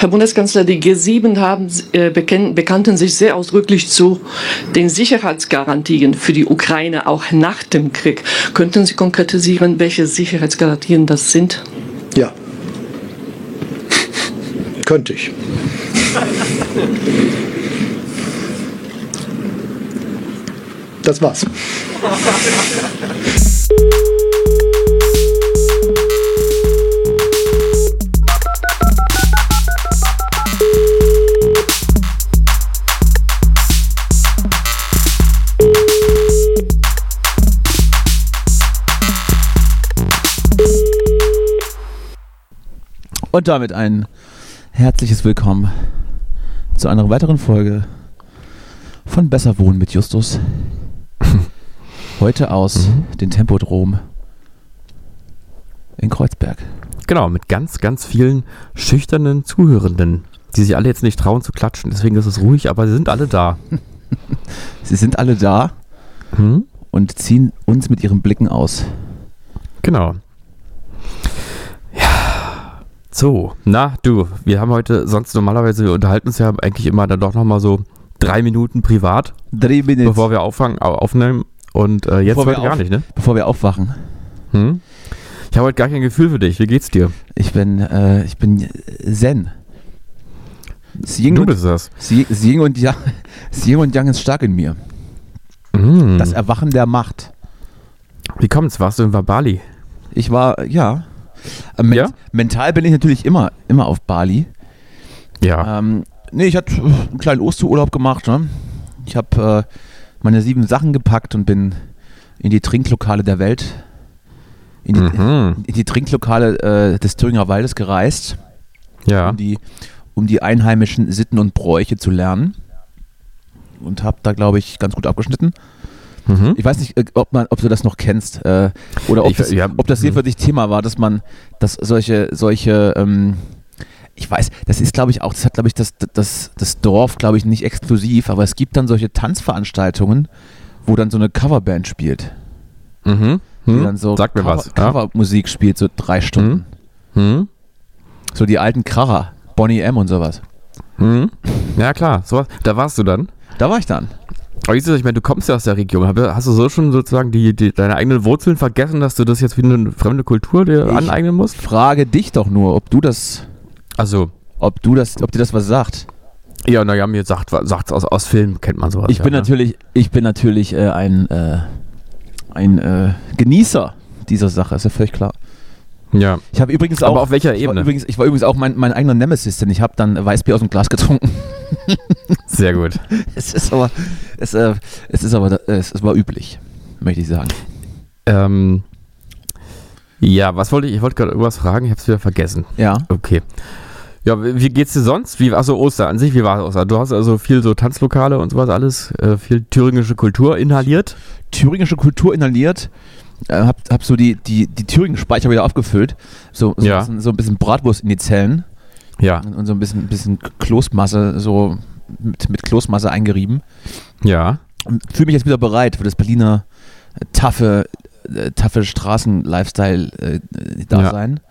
Herr Bundeskanzler, die G7 haben, äh, bekann, bekannten sich sehr ausdrücklich zu den Sicherheitsgarantien für die Ukraine auch nach dem Krieg. Könnten Sie konkretisieren, welche Sicherheitsgarantien das sind? Ja. Könnte ich. Das war's. Und damit ein herzliches Willkommen zu einer weiteren Folge von Besser Wohnen mit Justus. Heute aus mhm. dem Tempodrom in Kreuzberg. Genau, mit ganz, ganz vielen schüchternen Zuhörenden, die sich alle jetzt nicht trauen zu klatschen. Deswegen ist es ruhig, aber sie sind alle da. sie sind alle da mhm. und ziehen uns mit ihren Blicken aus. Genau. So, na du, wir haben heute, sonst normalerweise, wir unterhalten uns ja eigentlich immer dann doch nochmal so drei Minuten privat. Drei Minuten. Bevor wir auffangen, aufnehmen. Und äh, jetzt heute gar nicht, ne? Bevor wir aufwachen. Hm? Ich habe heute gar kein Gefühl für dich. Wie geht's dir? Ich bin, äh, ich bin Zen. Sing du bist das. Sing und, Yang, Sing und Yang ist stark in mir. Mm. Das Erwachen der Macht. Wie kommt's? Warst du in Bali? Ich war, ja. Äh, ment ja? Mental bin ich natürlich immer, immer auf Bali. Ja. Ähm, nee, ich hatte einen kleinen Osterurlaub gemacht. Ne? Ich habe äh, meine sieben Sachen gepackt und bin in die Trinklokale der Welt, in die, mhm. in die Trinklokale äh, des Thüringer Waldes gereist, ja. um, die, um die einheimischen Sitten und Bräuche zu lernen. Und habe da, glaube ich, ganz gut abgeschnitten. Mhm. Ich weiß nicht, äh, ob, man, ob du das noch kennst äh, oder ob, ich, das, ja, ob das hier mhm. für dich Thema war, dass man, dass solche, solche, ähm, ich weiß, das ist, glaube ich, auch, das hat, glaube ich, das, das, das Dorf, glaube ich, nicht exklusiv, aber es gibt dann solche Tanzveranstaltungen, wo dann so eine Coverband spielt. Mhm. Die hm? dann so Sag mir Cover, was. Covermusik ja. spielt, so drei Stunden. Mhm. So die alten Kracher, Bonnie M und sowas. Mhm. Ja, klar, so, da warst du dann. Da war ich dann. Aber ich meine, du kommst ja aus der Region. Hast du so schon sozusagen die, die, deine eigenen Wurzeln vergessen, dass du das jetzt wie eine fremde Kultur dir ich aneignen musst? Frage dich doch nur, ob du das. Also. Ob du das, ob dir das was sagt. Ja, naja, mir sagt es aus, aus Filmen, kennt man sowas. Ich bin ja, ne? natürlich, ich bin natürlich äh, ein, äh, ein äh, Genießer dieser Sache, ist ja völlig klar. Ja. Ich habe übrigens auch. Aber auf welcher Ebene? War übrigens, ich war übrigens auch mein, mein eigener Nemesis, denn ich habe dann Weißbier aus dem Glas getrunken. Sehr gut. es ist aber, es, äh, es ist aber, es, es war üblich, möchte ich sagen. Ähm, ja, was wollte ich? Ich wollte gerade irgendwas fragen, ich habe es wieder vergessen. Ja. Okay. Ja, wie geht's dir sonst? Wie, achso, Oster an sich, wie war Oster? Du hast also viel so Tanzlokale und sowas alles, äh, viel thüringische Kultur inhaliert? Thüringische Kultur inhaliert äh, hab, hab so die, die, die Thüringen-Speicher wieder aufgefüllt. So, so, ja. ein bisschen, so ein bisschen Bratwurst in die Zellen. Ja. Und, und so ein bisschen, bisschen Kloßmasse, so mit, mit Kloßmasse eingerieben. Ja. Und fühle mich jetzt wieder bereit für das Berliner äh, taffe, äh, taffe Straßen-Lifestyle-Dasein. Äh, ja.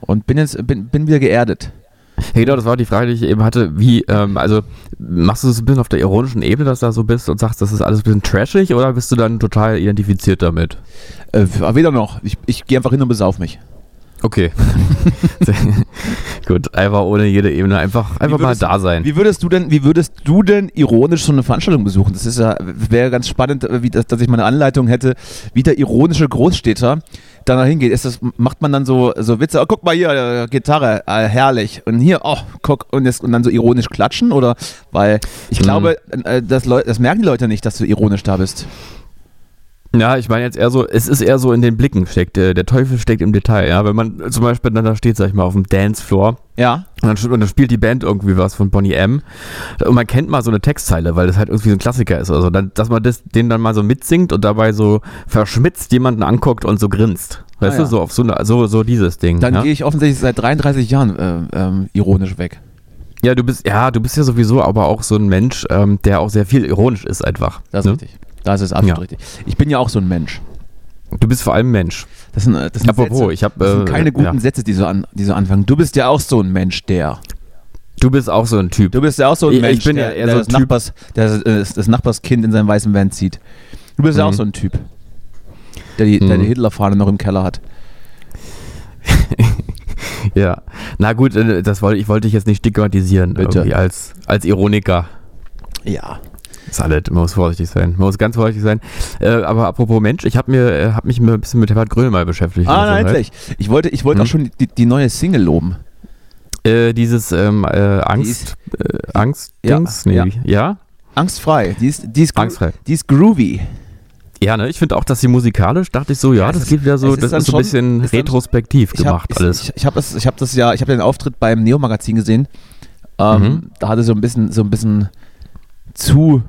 Und bin jetzt bin, bin wieder geerdet. Ja, genau, das war die Frage, die ich eben hatte. Wie, ähm, also machst du es ein bisschen auf der ironischen Ebene, dass du da so bist und sagst, das ist alles ein bisschen trashig oder bist du dann total identifiziert damit? Äh, weder noch. Ich, ich gehe einfach hin und besauf mich. Okay. Gut, einfach ohne jede Ebene, einfach, einfach würdest, mal da sein. Wie würdest du denn, wie würdest du denn ironisch so eine Veranstaltung besuchen? Das ist ja, wäre ganz spannend, wie das, dass ich mal eine Anleitung hätte, wie der ironische Großstädter dann da hingeht. Ist das, macht man dann so, so Witze, oh, guck mal hier, Gitarre, äh, herrlich. Und hier, oh, guck, und, jetzt, und dann so ironisch klatschen? Oder, weil ich hm. glaube, äh, das, das merken die Leute nicht, dass du ironisch da bist. Ja, ich meine jetzt eher so, es ist eher so in den Blicken steckt, der, der Teufel steckt im Detail, ja. Wenn man zum Beispiel dann da steht, sag ich mal, auf dem Dancefloor. Ja. Und dann, und dann, spielt die Band irgendwie was von Bonnie M. Und man kennt mal so eine Textzeile, weil das halt irgendwie so ein Klassiker ist. Also, dann, dass man das, den dann mal so mitsingt und dabei so verschmitzt jemanden anguckt und so grinst. Weißt ah, du, so auf so, eine, so, so dieses Ding. Dann ja? gehe ich offensichtlich seit 33 Jahren äh, ähm, ironisch weg. Ja, du bist, ja, du bist ja sowieso aber auch so ein Mensch, ähm, der auch sehr viel ironisch ist einfach. Das ist ne? richtig. Das ist absolut ja. richtig. Ich bin ja auch so ein Mensch. Du bist vor allem Mensch. Das sind, das sind, Apropos, Sätze, ich hab, das sind äh, keine guten ja. Sätze, die so, an, die so anfangen. Du bist ja auch so ein Mensch, der. Du bist auch so ein Typ. Du bist ja auch so ein ich, Mensch, ich bin der, ja eher der so das, ein Typ. Nachbars, der das, das Nachbarskind in seinem weißen Van zieht. Du bist ja auch Mhm. so ein Typ, der die, der Mhm. die Hitlerfahne noch im Keller hat. Ja. Na gut, äh, das wollte ich wollte ich jetzt nicht stigmatisieren, Bitte. als, als Ironiker. Ja. Ist alles, man muss vorsichtig sein. Man muss ganz vorsichtig sein. Äh, aber apropos Mensch, ich habe mir, äh, hab mich ein bisschen mit Herbert Grönemeyer beschäftigt. Ah, nein, endlich. Ich wollte, ich wollte Mhm. auch schon die, die neue Single loben. Äh, dieses ähm, äh, Angst, äh, Angst-Dings? Ja, nee, ja. ja? Angstfrei. Die ist, die ist, Angstfrei. Die ist groovy. Ja, ne? Ich finde auch, dass sie musikalisch, dachte ich so, ja, Ja, das ist- geht wieder so, ist das dann ist so ein bisschen ist dann- retrospektiv Ich gemacht hab, alles. Ich, ich habe das, ich das ja, ich habe den Auftritt beim Neo-Magazin gesehen. Ähm, Mhm. Da hatte so ein bisschen, so ein bisschen zu,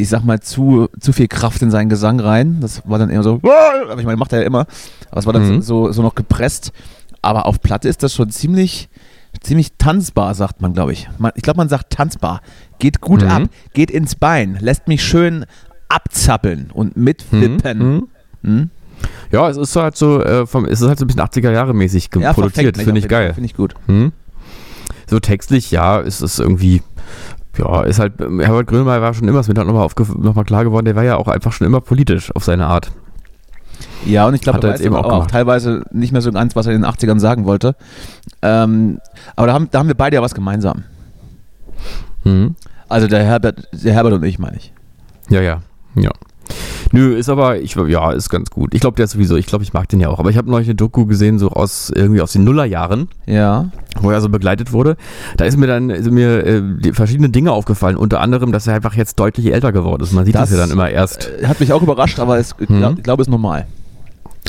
ich sag mal, zu, zu viel Kraft in seinen Gesang rein. Das war dann eher so, aber ich meine, macht er ja immer. Aber es war dann Mhm. so, so noch gepresst. Aber auf Platte ist das schon ziemlich, ziemlich tanzbar, sagt man, glaube ich. Man, ich glaube, man sagt tanzbar. Geht gut Mhm. ab, geht ins Bein, lässt mich schön abzappeln und mitflippen. Mhm. Hm? Ja, es ist halt so, äh, vom, es ist halt so ein bisschen 80er Jahre mäßig Ja, produziert, finde ich geil. Finde ich gut. Hm? So textlich, ja, ist es irgendwie, ja, ist halt, Herbert Grönemeyer war schon immer, ist mir dann nochmal noch mal klar geworden, der war ja auch einfach schon immer politisch auf seine Art. Ja, und ich glaube, er weiß eben auch auch, teilweise nicht mehr so ganz, was er in den 80ern sagen wollte. Ähm, aber da haben, da haben wir beide ja was gemeinsam. Hm? Also der Herbert, der Herbert und ich, meine ich. Ja, ja, ja. Nö, ist aber, ich, ja, ist ganz gut. Ich glaube, der ist sowieso, ich glaube, ich mag den ja auch. Aber ich habe neulich eine Doku gesehen, so aus, irgendwie aus den Nullerjahren, Ja. wo er so begleitet wurde. Da ist mir dann ist mir äh, verschiedene Dinge aufgefallen. Unter anderem, dass er einfach jetzt deutlich älter geworden ist. Man sieht das, Das- ja dann immer erst. Äh, Hat mich auch überrascht, aber es, ich Mhm. glaube, glaub, ist normal.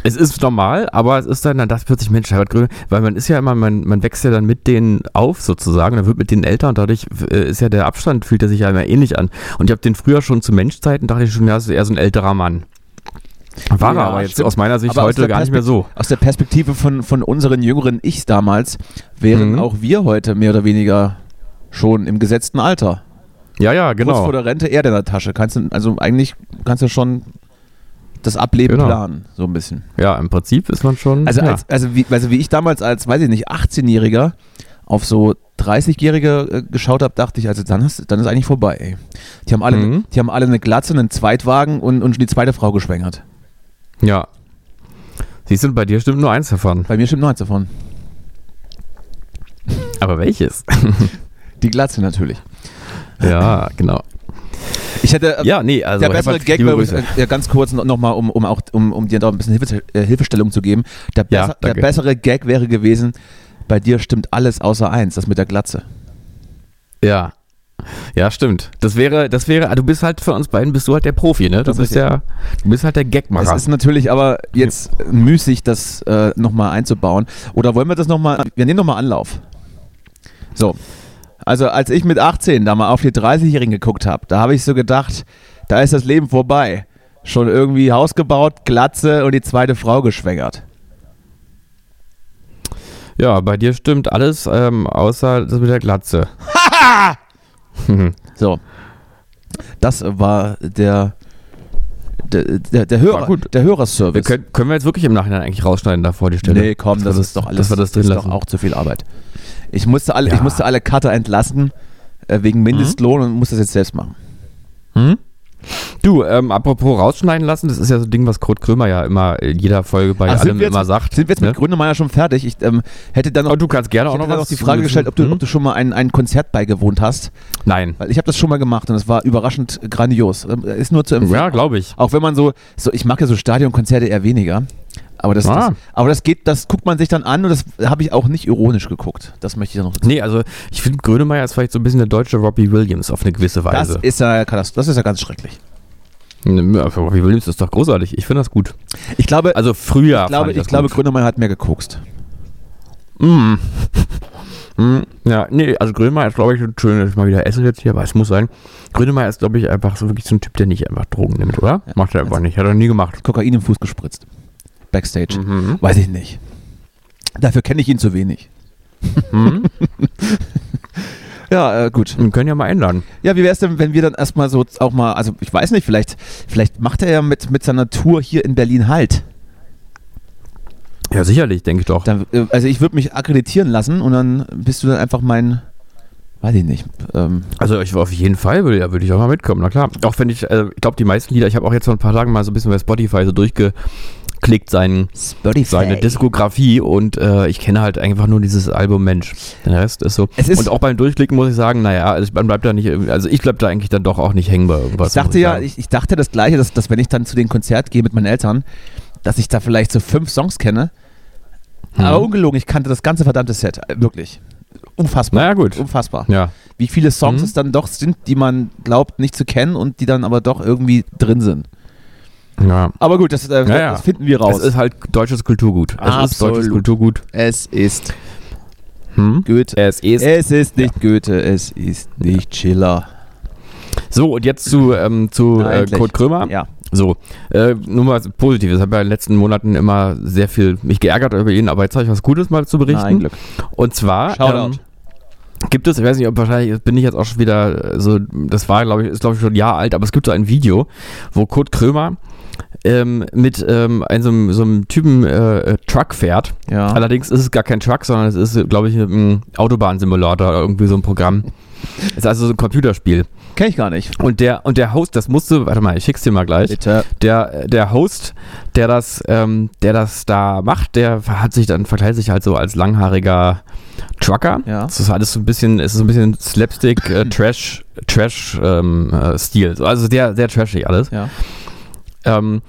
Es ist normal, aber es ist dann, dann das plötzlich Mensch, Herbert Gröne, weil man ist ja immer, man, man wächst ja dann mit denen auf sozusagen, dann wird mit denen älter und dadurch äh, ist ja der Abstand, fühlt er sich ja immer ähnlich an. Und ich habe den früher schon zu Menschzeiten, dachte ich schon, ja, das ist eher so ein älterer Mann. War Ja, er aber jetzt stimmt. aus meiner Sicht Aber heute gar nicht mehr so. Aus der Perspektive von, von unseren jüngeren Ichs damals wären Mhm. auch wir heute mehr oder weniger schon im gesetzten Alter. Ja, ja, Kurz genau. vor der Rente Erde in der Tasche. Kannst du, also eigentlich kannst du schon das Ableben Genau. planen, so ein bisschen. Ja, im Prinzip ist man schon. Also, ja. als, also, wie, also wie ich damals als, weiß ich nicht, 18-Jähriger auf so 30-Jährige äh, geschaut habe, dachte ich, also dann, hast, dann ist eigentlich vorbei. Ey. Die, haben alle, Mhm. die haben alle eine Glatze, einen Zweitwagen und, und schon die zweite Frau geschwängert. ja. Siehst du, bei dir stimmt nur eins davon. Bei mir stimmt noch eins davon. Aber welches? Die Glatze natürlich. ja, genau. Ich hätte äh, Ja, nee, also der bessere Gag, Grüße. äh, ja, ganz kurz noch, noch mal, um, um, auch, um, um dir da ein bisschen Hilfe, äh, Hilfestellung zu geben. Der, Ja, besser, der bessere Gag wäre gewesen, bei dir stimmt alles außer eins, das mit der Glatze. Ja. Ja, stimmt. Das wäre, das wäre, du bist halt für uns beiden, bist du halt der Profi, ne? Du Das ist bist ja, du bist halt der Es Gagmacher. ist natürlich aber jetzt müßig, das äh, nochmal einzubauen. Oder wollen wir das nochmal, wir nehmen nochmal Anlauf. So, also als ich mit 18 da mal auf die 30-Jährigen geguckt habe, da habe ich so gedacht, da ist das Leben vorbei. Schon irgendwie Haus gebaut, Glatze und die zweite Frau geschwängert. Ja, bei dir stimmt alles, ähm, außer das mit der Glatze. So, das war der, der, der, der Hörer, gut. der Wir Hörerservice. können, können wir jetzt wirklich im Nachhinein eigentlich rausschneiden davor die Stelle? Nee, komm, das, wir ist doch alles, wir das drin ist lassen. doch auch zu viel Arbeit. Ich musste alle, Ja. ich musste alle Cutter entlassen äh, wegen Mindestlohn und muss das jetzt selbst machen. Hm? Du, ähm, apropos rausschneiden lassen, das ist ja so ein Ding, was Kurt Krömer ja immer in jeder Folge bei Ach, allem jetzt- immer sagt. Sind wir jetzt ne? mit Gründemeier schon fertig? Ich ähm, hätte dann noch, Aber du kannst gerne auch noch noch die Frage gestellt, ob du, Hm? ob du schon mal ein, ein Konzert beigewohnt hast. Nein. Weil ich habe das schon mal gemacht und es war überraschend grandios. Ähm, Ist nur zu empfehlen. Ja, glaube ich. Auch wenn man so, so, ich mag ja so Stadionkonzerte eher weniger. Aber das, Ah. das, aber das geht, das guckt man sich dann an und das habe ich auch nicht ironisch geguckt. Das möchte ich dann noch dazu. Nee, also ich finde Grönemeyer ist vielleicht so ein bisschen der deutsche Robbie Williams auf eine gewisse Das Weise. ist ja das ist ja ganz schrecklich. Ne, aber Robbie Williams ist doch großartig. Ich finde das gut. Ich glaube, Also früher. ich glaube, ich das glaube. Grönemeyer hat mehr gekokst. Mm. Mm, Ja, nee, also Grönemeyer ist, glaube ich, ein schönes, mal wieder esse jetzt hier, aber es muss sein. Grönemeyer ist, glaube ich, einfach so wirklich so ein Typ, der nicht einfach Drogen nimmt, oder? Ja. Macht er einfach nicht. Hat er nie gemacht. Kokain im Fuß gespritzt. Backstage. Mhm. Weiß ich nicht. Dafür kenne ich ihn zu wenig. Mhm. Ja, äh, gut. Wir können ja mal ändern. Ja, wie wäre es denn, wenn wir dann erstmal so auch mal, also ich weiß nicht, vielleicht, vielleicht macht er ja mit, mit seiner Tour hier in Berlin halt. Ja, sicherlich, denke ich doch. Dann, äh, also ich würde mich akkreditieren lassen und dann bist du dann einfach mein, Weiß ich nicht. Ähm, also ich auf jeden Fall würde, ja, würde ich auch mal mitkommen, na klar. Auch wenn ich, äh, ich glaube, die meisten Lieder, ich habe auch jetzt vor ein paar Tagen mal so ein bisschen bei Spotify so durchgeklickt, sein, seine Diskografie und äh, ich kenne halt einfach nur dieses Album Mensch. Den Rest ist so. Ist und auch beim Durchklicken muss ich sagen, naja, also man bleibt da nicht, also ich bleib da eigentlich dann doch auch nicht hängen bei irgendwas. Ich dachte ja, ich, ich, dachte das Gleiche, dass, dass wenn ich dann zu den Konzert gehe mit meinen Eltern, dass ich da vielleicht so fünf Songs kenne. Hm. Aber ungelogen, ich kannte das ganze verdammte Set, wirklich unfassbar. Naja, gut. Unfassbar. Ja. Wie viele Songs mhm. es dann doch sind, die man glaubt nicht zu kennen und die dann aber doch irgendwie drin sind. Ja. Aber gut, das, äh, ja, das finden wir raus. Es ist halt deutsches Kulturgut. Es Absolut. ist deutsches Kulturgut. Es ist hm? Goethe. Es ist. Es ist nicht ja. Goethe, es ist nicht Schiller. So, und jetzt zu, ähm, zu äh, Kurt Krömer. Ja. So, äh, nur mal Positives. Ich habe ja in den letzten Monaten immer sehr viel mich geärgert über ihn, aber jetzt habe ich was Gutes mal zu berichten. Nein, Glück. Und zwar ähm, gibt es, ich weiß nicht, ob wahrscheinlich bin ich jetzt auch schon wieder so, das war, glaube ich, ist glaube ich schon ein Jahr alt, aber es gibt so ein Video, wo Kurt Krömer ähm, mit ähm, einem, so, einem Typen äh, Truck fährt. Ja. Allerdings ist es gar kein Truck, sondern es ist, glaube ich, ein Autobahnsimulator oder irgendwie so ein Programm. Es ist also so ein Computerspiel. Kenn ich gar nicht. Und der, und der Host, das musste, warte mal, ich schick's dir mal gleich. Bitte. Der, der Host, der das, ähm, der das da macht, der hat sich dann, verkleidet sich halt so als langhaariger Trucker. Ja. Das ist alles so ein bisschen, es ist so ein bisschen Slapstick, äh, Trash, Trash ähm, äh. Also sehr, sehr trashig alles. Ja. Ähm,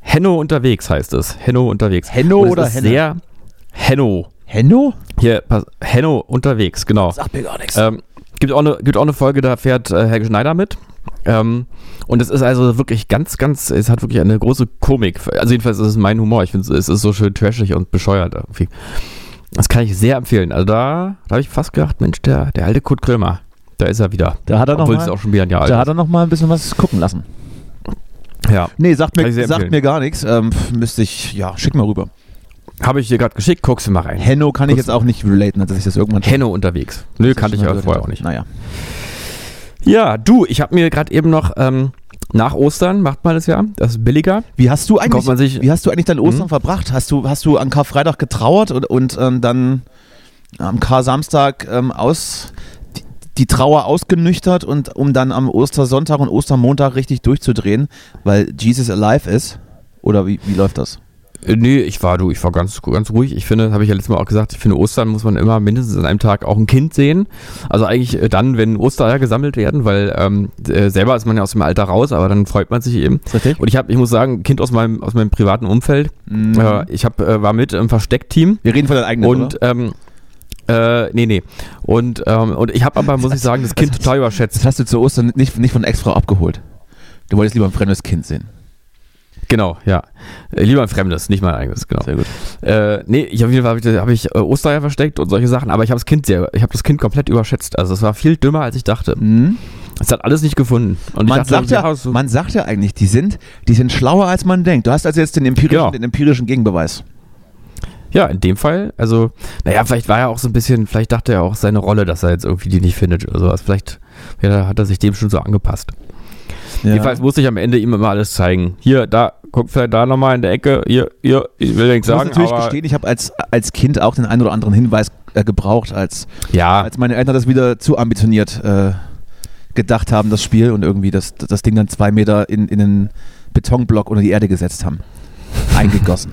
Henno unterwegs heißt es. Henno unterwegs. Henno oder Henne? Sehr Henno. Henno? Hier, pass, Henno unterwegs, genau. Sagt mir gar nichts. Ähm, gibt, auch eine, gibt auch eine Folge, da fährt äh, Helge Schneider mit. Ähm, und es ist also wirklich ganz, ganz, es hat wirklich eine große Komik. Also jedenfalls ist es mein Humor. Ich finde, es ist so schön trashig und bescheuert irgendwie. Das kann ich sehr empfehlen. Also da, da habe ich fast gedacht, Mensch, der, der alte Kurt Krömer, da ist er wieder. Da hat er Obwohl noch mal, es auch schon wieder ein Jahr alt Da hat er noch mal ein bisschen was gucken lassen. Ja. Nee, sagt mir, sagt mir gar nichts. Ähm, müsste ich, ja, schick mal rüber. Habe ich dir gerade geschickt, guckst du mal rein. Henno kann ich jetzt auch nicht relaten, dass ich das irgendwann Henno unterwegs. Nö, kannte ich aber vorher auch nicht. Naja. Ja, du, ich habe mir gerade eben noch ähm, nach Ostern, macht man das ja, das ist billiger. Wie hast du eigentlich, man sich- wie hast du eigentlich dein Ostern Mhm. verbracht? Hast du, hast du an Karfreitag getrauert und, und ähm, dann am Kar-Samstag ähm, aus, die, Trauer ausgenüchtert und um dann am Ostersonntag und Ostermontag richtig durchzudrehen, weil Jesus alive ist? Oder wie, wie läuft das? Äh, Nee, ich war du, ich war ganz, ganz ruhig. Ich finde, habe ich ja letztes Mal auch gesagt, ich finde, Ostern muss man immer mindestens an einem Tag auch ein Kind sehen. Also eigentlich äh, dann, wenn Ostereier gesammelt werden, weil ähm, äh, selber ist man ja aus dem Alter raus, aber dann freut man sich eben. Richtig? Und ich habe, ich muss sagen, ein Kind aus meinem, aus meinem privaten Umfeld. Mhm. Äh, ich hab, äh, war mit im Versteckteam Wir reden von deinem eigenen, und oder? ähm, äh, nee, nee. Und, ähm, und ich habe aber, muss ich sagen, das Kind total überschätzt. Das hast du zu Ostern nicht, nicht von Ex-Frau abgeholt. Du wolltest lieber ein fremdes Kind sehen. Genau, ja. Äh, Lieber ein Fremdes, nicht mein eigenes, genau. Sehr gut. Äh, nee, ich auf jeden Fall habe ich, hab ich äh, Ostereier versteckt und solche Sachen, aber ich habe das Kind sehr, ich habe das Kind komplett überschätzt. Also es war viel dümmer, als ich dachte. Mhm. Es hat alles nicht gefunden. Und Man, dachte, sagt ja, man sagt ja eigentlich, die sind, die sind schlauer, als man denkt. Du hast also jetzt den empirischen, Genau. den empirischen Gegenbeweis. Ja, in dem Fall, also, naja, vielleicht war er auch so ein bisschen, vielleicht dachte er auch seine Rolle, dass er jetzt irgendwie die nicht findet oder sowas. Vielleicht ja, hat er sich dem schon so angepasst. Jedenfalls musste ich am Ende ihm immer alles zeigen. Hier, da, guck vielleicht da nochmal in der Ecke. Hier, hier, ich will nichts Ich muss sagen, natürlich gestehen, ich habe als, als Kind auch den einen oder anderen Hinweis äh, gebraucht, als, ja, als meine Eltern das wieder zu ambitioniert äh, gedacht haben, das Spiel, und irgendwie das, das Ding dann zwei Meter in, in einen Betonblock unter die Erde gesetzt haben. Eingegossen.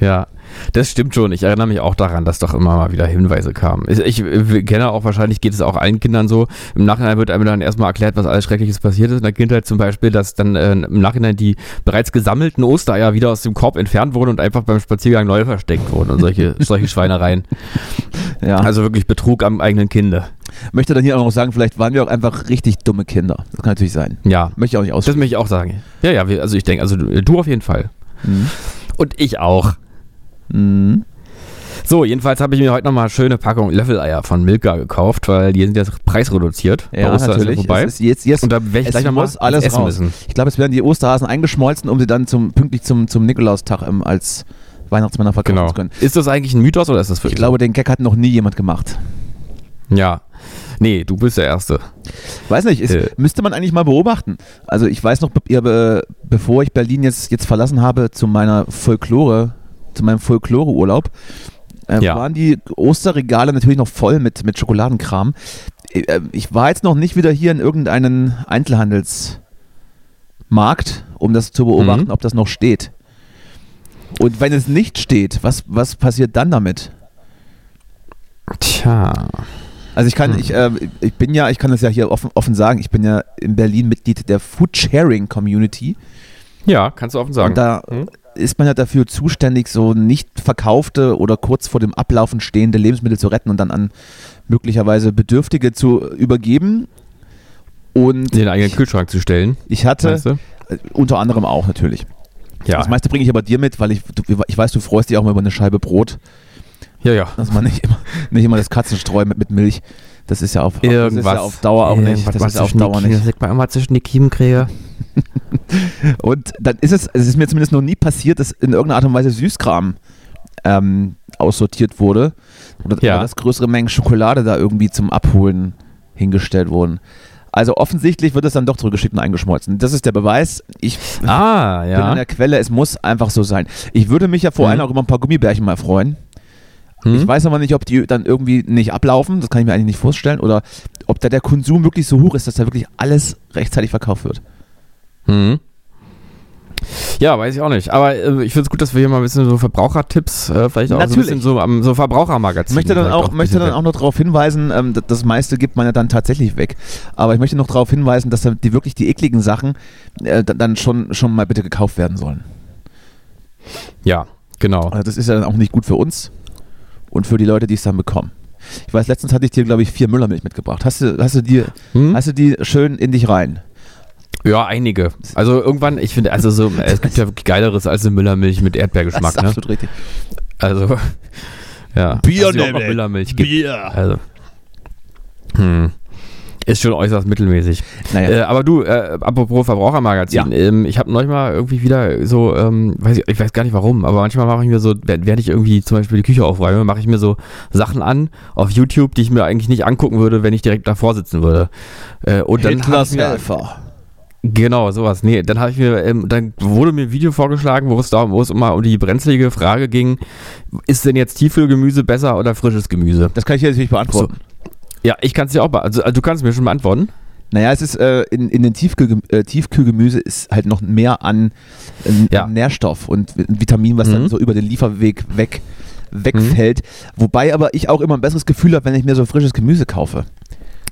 Ja, das stimmt schon. Ich erinnere mich auch daran, dass doch immer mal wieder Hinweise kamen. Ich, ich, äh, kenne auch, wahrscheinlich geht es auch allen Kindern so. Im Nachhinein wird einem dann erstmal erklärt, was alles Schreckliches passiert ist. In der Kindheit zum Beispiel, dass dann äh, im Nachhinein die bereits gesammelten Ostereier wieder aus dem Korb entfernt wurden und einfach beim Spaziergang neu versteckt wurden und solche, solche Schweinereien. ja. Also wirklich Betrug am eigenen Kinde. Möchte dann hier auch noch sagen, vielleicht waren wir auch einfach richtig dumme Kinder. Das kann natürlich sein. Ja, Möchte ich auch nicht das ausführen. möchte ich auch sagen. Ja, ja, wir, also ich denke, also du, du auf jeden Fall. Mhm. Und ich auch. Mhm. So, jedenfalls habe ich mir heute nochmal eine schöne Packung Löffeleier von Milka gekauft, weil die sind jetzt preisreduziert. Ja, natürlich. vorbei. Es ist jetzt, jetzt, Und da werde ich gleich nochmal alles essen raus. müssen. Ich glaube, es werden die Osterhasen eingeschmolzen, um sie dann zum, pünktlich zum, zum Nikolaustag ähm, als Weihnachtsmänner verkaufen Genau. zu können. Ist das eigentlich ein Mythos oder ist das Ich wirklich? glaube, den Gag hat noch nie jemand gemacht. Ja. Nee, du bist der Erste. Weiß nicht, ist, Äh. müsste man eigentlich mal beobachten. Also ich weiß noch, bevor ich Berlin jetzt, jetzt verlassen habe zu meiner Folklore, zu meinem Folklore-Urlaub, äh, Ja. waren die Osterregale natürlich noch voll mit, mit Schokoladenkram. äh, ich war jetzt noch nicht wieder hier in irgendeinen Einzelhandelsmarkt, um das zu beobachten, mhm. ob das noch steht. Und wenn es nicht steht, was, was passiert dann damit? Tja. Also ich kann, hm. ich, äh, ich bin ja, ich kann das ja hier offen, offen sagen, ich bin ja in Berlin Mitglied der Food Sharing Community. Ja, kannst du offen sagen. Und da hm. Ist man ja dafür zuständig, so nicht verkaufte oder kurz vor dem Ablaufen stehende Lebensmittel zu retten und dann an möglicherweise Bedürftige zu übergeben. Und den eigenen Kühlschrank zu stellen. Ich hatte, weißt du? Äh, unter anderem auch natürlich. Ja. Das meiste bringe ich aber dir mit, weil ich, du, ich weiß, du freust dich auch mal über eine Scheibe Brot. Ja, ja. Dass man nicht immer, nicht immer das Katzenstreu mit, mit Milch. Das ist ja auf, Irgendwas, ja auf Dauer auch nicht. Das ist ja auf Dauer nicht. Das man immer zwischen die Kiemen kriege. Und dann ist es, es ist mir zumindest noch nie passiert, dass in irgendeiner Art und Weise Süßkram ähm, aussortiert wurde. Oder, ja. dass größere Mengen Schokolade da irgendwie zum Abholen hingestellt wurden. Also offensichtlich wird es dann doch zurückgeschickt und eingeschmolzen. Das ist der Beweis. Ich ah, ja. bin an der Quelle. Es muss einfach so sein. Ich würde mich ja vor allem mhm. auch über ein paar Gummibärchen mal freuen. Mhm. Ich weiß aber nicht, ob die dann irgendwie nicht ablaufen. Das kann ich mir eigentlich nicht vorstellen. Oder ob da der Konsum wirklich so hoch ist, dass da wirklich alles rechtzeitig verkauft wird. Mhm. Ja, weiß ich auch nicht. Aber äh, ich finde es gut, dass wir hier mal ein bisschen so Verbrauchertipps, äh, vielleicht auch Natürlich. so ein bisschen so am so Verbrauchermagazin. Ich möchte dann auch, auch möchte dann auch noch darauf hinweisen, ähm, das meiste gibt man ja dann tatsächlich weg. Aber ich möchte noch darauf hinweisen, dass die wirklich die ekligen Sachen äh, dann schon, schon mal bitte gekauft werden sollen. Ja, genau. Also das ist ja dann auch nicht gut für uns und für die Leute, die es dann bekommen. Ich weiß, letztens hatte ich dir, glaube ich, vier Müllermilch mitgebracht. Hast du, hast du die, hm? hast du die schön in dich rein? Ja, einige. Also irgendwann, ich finde, also so, es gibt ja wirklich Geileres als eine Müllermilch mit Erdbeergeschmack. Das ist ne? absolut richtig. Also, ja. Bier also. Müllermilch gibt. Bier. Also, hm. Ist schon äußerst mittelmäßig. Naja. Äh, aber du, äh, apropos Verbrauchermagazin, ja. ähm, ich habe neulich irgendwie wieder so, ähm, weiß ich, ich, weiß gar nicht warum, aber manchmal mache ich mir so, werde ich irgendwie zum Beispiel die Küche aufräume, mache ich mir so Sachen an auf YouTube, die ich mir eigentlich nicht angucken würde, wenn ich direkt davor sitzen würde. Äh, und dann Hitlers Helfer. Genau, sowas. Nee, dann habe ich mir, ähm, dann wurde mir ein Video vorgeschlagen, wo es da, wo es immer um die brenzlige Frage ging, ist denn jetzt Tiefkühlgemüse besser oder frisches Gemüse? Das kann ich jetzt nicht beantworten. So. Ja, ich kann es dir auch beantworten. Also, also, du kannst mir schon beantworten. Naja, es ist äh, in, in den Tiefkühl, äh, Tiefkühlgemüse ist halt noch mehr an, äh, ja. Nährstoff und Vitamin, was mhm. dann so über den Lieferweg weg wegfällt. Mhm. Wobei aber ich auch immer ein besseres Gefühl habe, wenn ich mir so frisches Gemüse kaufe.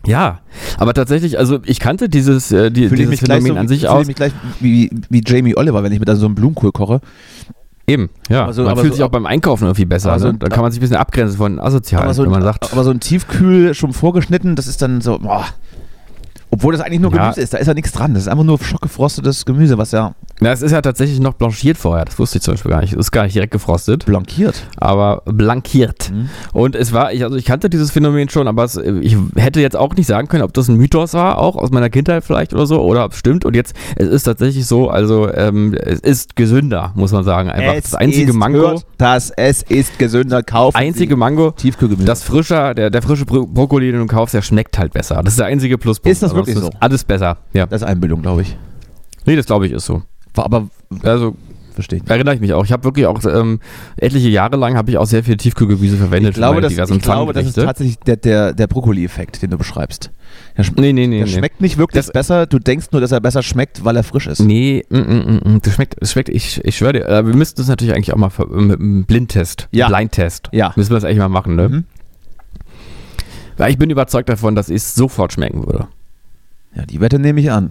Ja, aber tatsächlich, also ich kannte dieses, äh, die, dieses mich Phänomen so, an sich aus. Ich mich gleich wie, wie Jamie Oliver, wenn ich da so einen Blumenkohl koche. Eben, ja. Also, man fühlt so, sich auch beim Einkaufen irgendwie besser. So, ne? Da kann man sich ein bisschen abgrenzen von asozial, so, wenn man sagt. Aber so ein Tiefkühl schon vorgeschnitten, das ist dann so, boah, obwohl das eigentlich nur ja. Gemüse ist, da ist ja nichts dran. Das ist einfach nur schockgefrostetes Gemüse, was ja. Ja, es ist ja tatsächlich noch blanchiert vorher. Das wusste ich zum Beispiel gar nicht. Es ist gar nicht direkt gefrostet. Blankiert. Aber blankiert. Mhm. Und es war, ich, also ich kannte dieses Phänomen schon, aber es, ich hätte jetzt auch nicht sagen können, ob das ein Mythos war, auch aus meiner Kindheit vielleicht oder so, oder ob es stimmt. Und jetzt, es ist tatsächlich so, also ähm, es ist gesünder, muss man sagen. Einfach es das einzige ist, Mango. Hört das, es ist gesünder. Kaufen einzige Mango. Tiefkühlgemüse. Das frische, der, der frische Brokkoli, den du kaufst, der schmeckt halt besser. Das ist der einzige Pluspunkt. Ist das also wirklich so? Alles besser, ja. Das ist Einbildung, glaube ich. Nee, das glaube ich ist so. Aber, also, verstehe ich. Erinnere ich mich auch. Ich habe wirklich auch ähm, etliche Jahre lang habe ich auch sehr viel Tiefkühlgemüse verwendet. Ich glaube, das, ich glaube das ist tatsächlich der, der, der Brokkoli-Effekt, den du beschreibst. Der nee, nee, nee. Der nee. schmeckt nicht wirklich das, besser. Du denkst nur, dass er besser schmeckt, weil er frisch ist. Nee, mm, mm, mm, das schmeckt, das schmeckt, ich, ich schwöre dir, äh, wir müssten das natürlich eigentlich auch mal mit einem Blindtest, ja. Blindtest, ja. müssen wir das eigentlich mal machen, ne? Mhm. Weil ich bin überzeugt davon, dass es sofort schmecken würde. Ja, die Wette nehme ich an.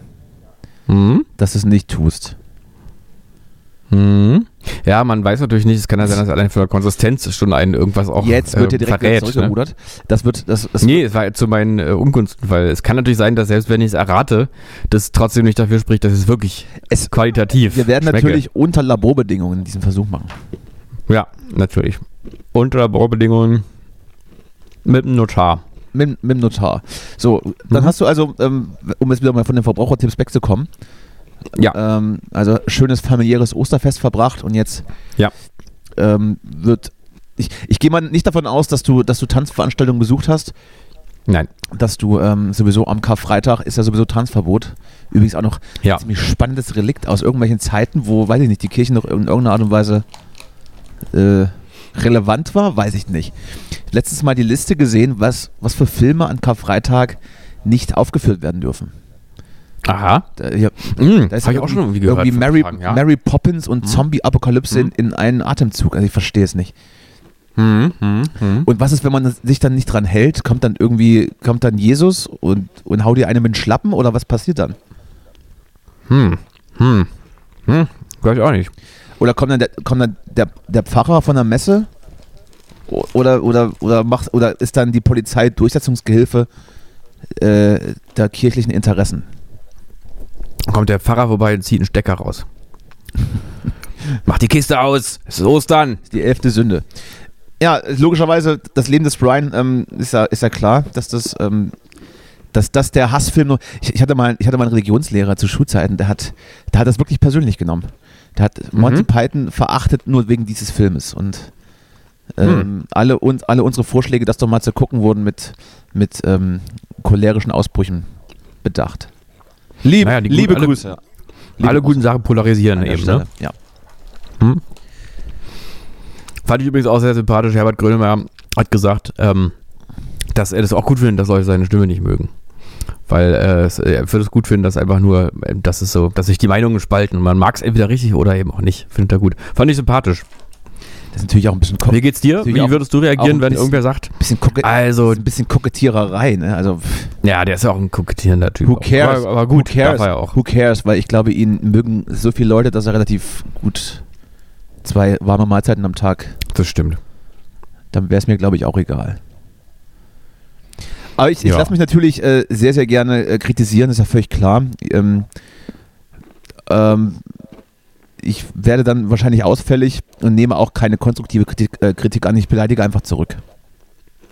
Mhm. Dass du es nicht tust. Mhm. Ja, man weiß natürlich nicht, es kann ja sein, dass allein für Konsistenz schon einen irgendwas auch Jetzt wird äh, direkt verrät. Ne? Das wird, das, das nee, es war zu meinen äh, Ungunsten, weil es kann natürlich sein, dass selbst wenn ich es errate, das trotzdem nicht dafür spricht, dass es wirklich es, qualitativ Wir werden schmecke. natürlich unter Laborbedingungen diesen Versuch machen. Ja, natürlich. Unter Laborbedingungen mit dem Notar mit, mit dem Notar. So, dann mhm. hast du also, ähm, um jetzt wieder mal von den Verbrauchertipps wegzukommen, ja. Ähm, also schönes familiäres Osterfest verbracht und jetzt ja. ähm, wird. Ich, ich gehe mal nicht davon aus, dass du, dass du Tanzveranstaltungen besucht hast. Nein. Dass du ähm, sowieso am Karfreitag ist ja sowieso Tanzverbot. Übrigens auch noch ja. ein ziemlich spannendes Relikt aus irgendwelchen Zeiten, wo, weiß ich nicht, die Kirchen noch in irgendeiner Art und Weise äh, relevant war, weiß ich nicht. Letztes Mal die Liste gesehen, was, was für Filme an Karfreitag nicht aufgeführt werden dürfen. Aha. Da, ja, mm, da ist ich auch schon irgendwie gehört. Irgendwie Mary, ja. Mary Poppins und mhm. Zombie-Apokalypse mhm. in, in einen Atemzug. Also ich verstehe es nicht. Mhm, mh, mh. Und was ist, wenn man sich dann nicht dran hält? Kommt dann irgendwie, kommt dann Jesus und, und haut dir eine mit den Schlappen oder was passiert dann? Hm, hm, hm, weiß ich auch nicht. Oder kommt dann der, kommt dann der, der Pfarrer von der Messe? Oder, oder, oder, macht, oder ist dann die Polizei Durchsetzungsgehilfe äh, der kirchlichen Interessen? Kommt der Pfarrer vorbei und zieht einen Stecker raus. Mach die Kiste aus, es ist Ostern. Die elfte Sünde. Ja, logischerweise, das Leben des Brian ähm, ist, ja, ist ja klar, dass das, ähm, dass das der Hassfilm nur. Ich, ich, hatte mal, ich hatte mal einen Religionslehrer zu Schulzeiten, der hat, der hat das wirklich persönlich genommen. Der hat mhm. Monty Python verachtet nur wegen dieses Filmes. Und ähm, hm. alle, un, alle unsere Vorschläge, das doch mal zu gucken, wurden mit, mit ähm, cholerischen Ausbrüchen bedacht. Lieb, naja, liebe gut, Grüße. Alle, liebe alle guten Sachen polarisieren eben, ne? Ja. Hm? Fand ich übrigens auch sehr sympathisch. Herbert Grönemeyer hat gesagt, ähm, dass er das auch gut findet, dass Leute seine Stimme nicht mögen. Weil äh, er würde es gut finden, dass einfach nur, äh, dass es so, dass sich die Meinungen spalten und man mag es entweder richtig oder eben auch nicht. Findet er gut. Fand ich sympathisch. Das ist natürlich auch ein bisschen. Wie geht's dir? Wie würdest du reagieren, wenn bisschen, irgendwer sagt? Bisschen also ein bisschen Kokettiererei, ne? Also ja, der ist ja auch ein kokettierender Typ. Who cares? Aber, aber gut, who cares? Ja auch. Who cares? Weil ich glaube, ihn mögen so viele Leute, dass er relativ gut zwei warme Mahlzeiten am Tag. Das stimmt. Dann wäre es mir, glaube ich, auch egal. Aber ich, ich lasse mich natürlich äh, sehr, sehr gerne äh, kritisieren, ist ja völlig klar. Ähm, ähm, ich werde dann wahrscheinlich ausfällig und nehme auch keine konstruktive Kritik, äh, Kritik an. Ich beleidige einfach zurück.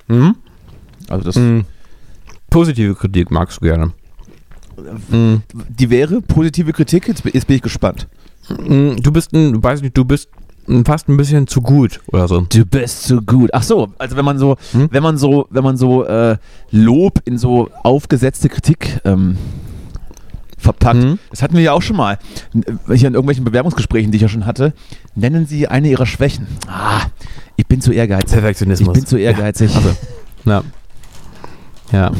Mhm. Also das. Mhm. Positive Kritik magst du gerne. Mhm. Die wäre positive Kritik. Jetzt, jetzt bin ich gespannt. Mhm. Du bist ein, weiß nicht, du bist fast ein bisschen zu gut oder so. Du bist zu gut. Ach so, also wenn man so, hm? wenn man so, wenn man so äh, Lob in so aufgesetzte Kritik ähm, verpackt. Mhm. Das hatten wir ja auch schon mal. Hier in irgendwelchen Bewerbungsgesprächen, die ich ja schon hatte. Nennen Sie eine Ihrer Schwächen. Ah, ich bin zu ehrgeizig. Perfektionismus. Ich bin zu ehrgeizig. Ja. Also, ja.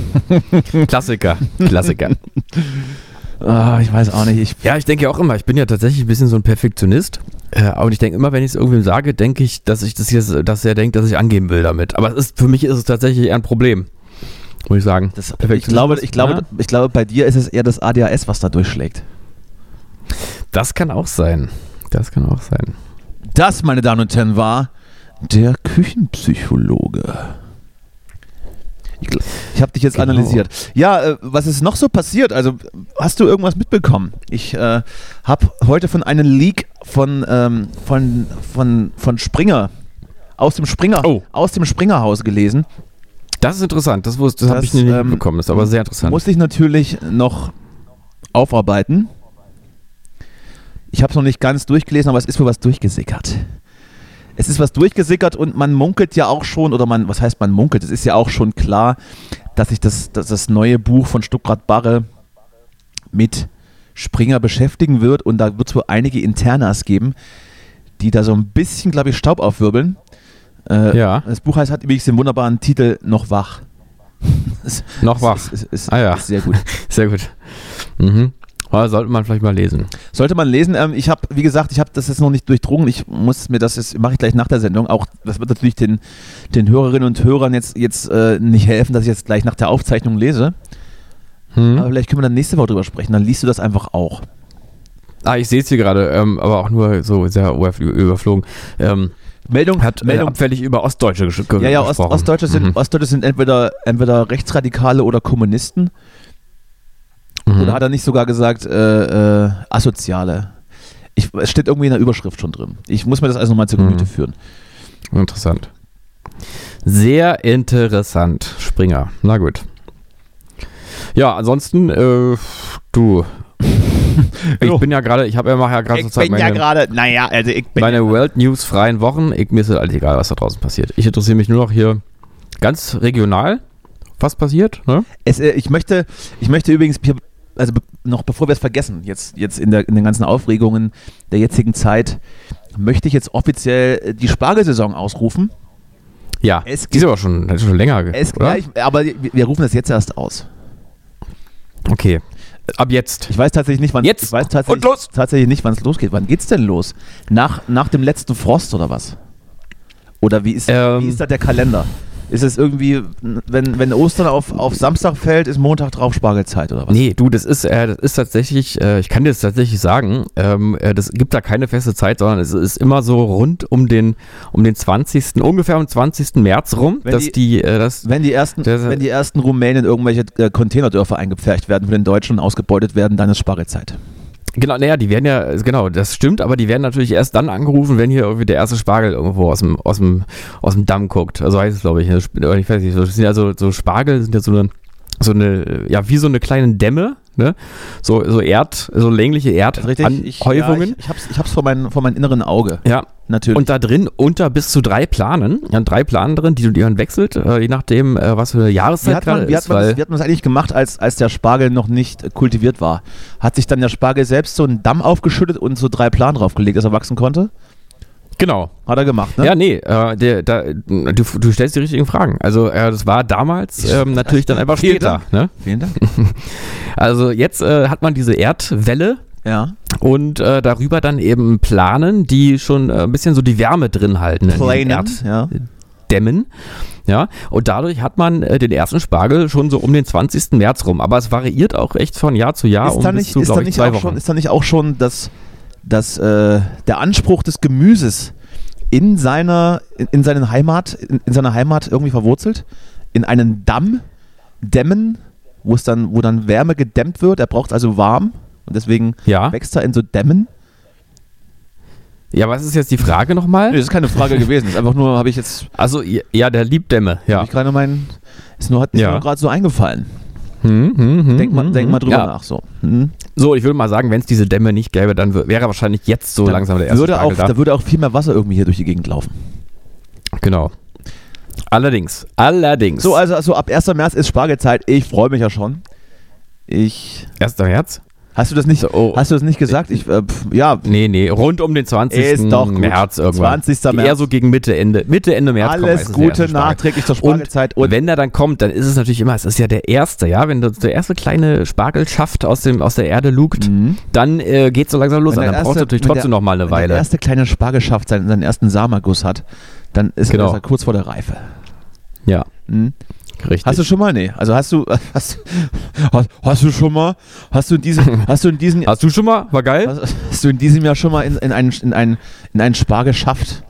ja. Klassiker. Klassiker. Oh, ich weiß auch nicht. Ich ja, ich denke auch immer, ich bin ja tatsächlich ein bisschen so ein Perfektionist. Äh, und ich denke immer, wenn ich es irgendwem sage, denke ich, dass ich das jetzt, dass er denkt, dass ich angeben will damit. Aber es ist, für mich ist es tatsächlich eher ein Problem muss ich sagen. Das, ich, glaube, ich, glaube, ja? ich glaube, bei dir ist es eher das ADHS, was da durchschlägt. Das kann auch sein. Das kann auch sein. Das, meine Damen und Herren, war der Küchenpsychologe. Ich, ich habe dich jetzt genau. analysiert. Ja, äh, was ist noch so passiert? Also, hast du irgendwas mitbekommen? Ich äh, habe heute von einem Leak von, ähm, von, von, von Springer aus dem Springer oh. aus dem Springerhaus gelesen. Das ist interessant, das, das, das habe ich nicht ähm, bekommen, das ist aber sehr interessant. Muss ich natürlich noch aufarbeiten. Ich habe es noch nicht ganz durchgelesen, aber es ist wohl was durchgesickert. Es ist was durchgesickert und man munkelt ja auch schon, oder man, was heißt man munkelt? Es ist ja auch schon klar, dass sich das, dass das neue Buch von Stuckrad Barre mit Springer beschäftigen wird und da wird es wohl einige Internas geben, die da so ein bisschen, glaube ich, Staub aufwirbeln. Äh, ja. Das Buch heißt, hat übrigens den wunderbaren Titel Noch wach. Noch wach. Ist, ist, ist, ah ja. sehr gut. sehr gut. Mhm. Sollte man vielleicht mal lesen. Sollte man lesen. Ähm, ich habe, wie gesagt, ich habe das jetzt noch nicht durchdrungen. Ich muss mir das jetzt, mache ich gleich nach der Sendung. Auch das wird natürlich den, den Hörerinnen und Hörern jetzt, jetzt äh, nicht helfen, dass ich jetzt gleich nach der Aufzeichnung lese. Hm. Aber vielleicht können wir dann nächste Woche drüber sprechen. Dann liest du das einfach auch. Ah, ich sehe es hier gerade, ähm, aber auch nur so sehr überflogen. Ähm, Meldung hat äh, Meldung, abfällig über Ostdeutsche gesprochen. Ja, ja, Ost, Ostdeutsche, sind, mhm. Ostdeutsche sind entweder, entweder Rechtsradikale oder Kommunisten. Mhm. Oder hat er nicht sogar gesagt, äh, äh, Asoziale? Ich, es steht irgendwie in der Überschrift schon drin. Ich muss mir das also nochmal zur Gemüte mhm. führen. Interessant. Sehr interessant, Springer. Na gut. Ja, ansonsten, äh, du, ich bin ja gerade, ich habe ja ja gerade Ich bin ja gerade, naja, also ich bin meine ja World News freien Wochen. Ich, mir ist halt egal, was da draußen passiert. Ich interessiere mich nur noch hier ganz regional, was passiert. Ne? Es, äh, ich möchte, ich möchte übrigens, also noch bevor wir es vergessen, jetzt, jetzt in, der, in den ganzen Aufregungen der jetzigen Zeit, möchte ich jetzt offiziell die Spargelsaison ausrufen. Ja, es die ist aber schon, ist schon länger, es, oder? Ja, ich, aber wir rufen das jetzt erst aus. Okay. Ab jetzt. Ich weiß tatsächlich nicht, wann jetzt. Ich weiß tatsächlich, tatsächlich nicht, wann es losgeht. Wann geht's denn los? Nach, nach dem letzten Frost oder was? Oder wie ist, ähm, wie ist da der Kalender? Ist es irgendwie, wenn, wenn Ostern auf, auf Samstag fällt, ist Montag drauf Spargelzeit oder was? Nee, du, das ist, äh, das ist tatsächlich, äh, ich kann dir das tatsächlich sagen, ähm, äh, das gibt da keine feste Zeit, sondern es ist immer so rund um den, um den 20., ungefähr um 20. März rum, wenn dass die, die äh, das, wenn die ersten, das, wenn die ersten Rumänen irgendwelche äh, Containerdörfer eingepfercht werden von den Deutschen und ausgebeutet werden, dann ist Spargelzeit. Genau, naja, die werden ja, genau, das stimmt, aber die werden natürlich erst dann angerufen, wenn hier irgendwie der erste Spargel irgendwo aus dem, aus dem, aus dem Damm guckt. Also heißt es, glaube ich. Ich weiß nicht, das sind ja so, so Spargel, sind ja so eine, so eine, ja, wie so eine kleine Dämme, ne? So, so Erd, so längliche Erdhäufungen. Ich, ja, ich, ich, hab's, ich hab's vor, mein, vor meinem inneren Auge. Ja, natürlich. Und da drin unter bis zu drei Planen, ja, drei Planen drin, die, die man wechselt, äh, je nachdem, äh, was für eine Jahreszeit gerade ist. Wie hat, man das, wie hat man das eigentlich gemacht, als, als der Spargel noch nicht kultiviert war? Hat sich dann der Spargel selbst so einen Damm aufgeschüttet und so drei Planen draufgelegt, dass er wachsen konnte? Genau. Hat er gemacht, ne? Ja, nee, äh, der, da, du, du stellst die richtigen Fragen. Also äh, das war damals ähm, natürlich dann einfach später. Ne? Vielen Dank. Also jetzt äh, hat man diese Erdwelle. Ja. Und äh, darüber dann eben Planen, die schon äh, ein bisschen so die Wärme drin halten. Planen, ja. Dämmen. Ja, und dadurch hat man äh, den ersten Spargel schon so um den 20. März rum. Aber es variiert auch echt von Jahr zu Jahr. Ist um da nicht, zu, ist da nicht zwei Wochen. Schon, ist da nicht auch schon das dass äh, der Anspruch des Gemüses in seiner, in, in seinen Heimat, in, in, seiner Heimat irgendwie verwurzelt, in einen Damm dämmen, wo es dann, wo dann Wärme gedämmt wird. Er braucht also warm und deswegen ja. wächst er in so Dämmen. Ja, was ist jetzt die Frage nochmal? Nee, das ist keine Frage gewesen. Das ist einfach nur, habe ich jetzt. Also, ja, der liebt Dämme, ja. Hab ich gerade meinen. Ist nur, hat mir ja. gerade so eingefallen. Hm, hm, hm, denk, mal, hm, denk mal hm. drüber ja. nach. So. Hm. So, ich würde mal sagen, wenn es diese Dämme nicht gäbe, dann wäre wahrscheinlich jetzt so dann langsam der erste würde auch, da. da würde auch viel mehr Wasser irgendwie hier durch die Gegend laufen. Genau. Allerdings, allerdings. So, also, also ab 1. März ist Spargelzeit. Ich freue mich ja schon. Ich. 1. März? Hast du das nicht, oh. hast du das nicht gesagt? Ich, äh, pf, ja. Nee, nee, rund um den 20. Ist doch gut. März irgendwann. 20. März. Eher so gegen Mitte, Ende, Mitte, Ende März. Alles Gute nachträglich zur Spargelzeit. Und, und, wenn er dann kommt, dann ist es natürlich immer, es ist ja der erste, ja, wenn der erste kleine Spargelschaft aus, dem, aus der Erde lugt, Mhm. dann äh, geht es so langsam los. Dann erste- braucht es natürlich wenn trotzdem der- noch mal eine Wenn Weile. der erste kleine Spargelschaft seinen, seinen ersten Samenerguss hat, dann ist, Genau. ist er kurz vor der Reife. Ja, Mhm. Richtig. Hast du schon mal? Nee. Also hast du, hast, hast, hast du schon mal, hast du in diesem, hast du in diesem, Hast du schon mal? War geil? hast, hast du in diesem Jahr schon mal in, in einen, in einen, in einen Spargelschaft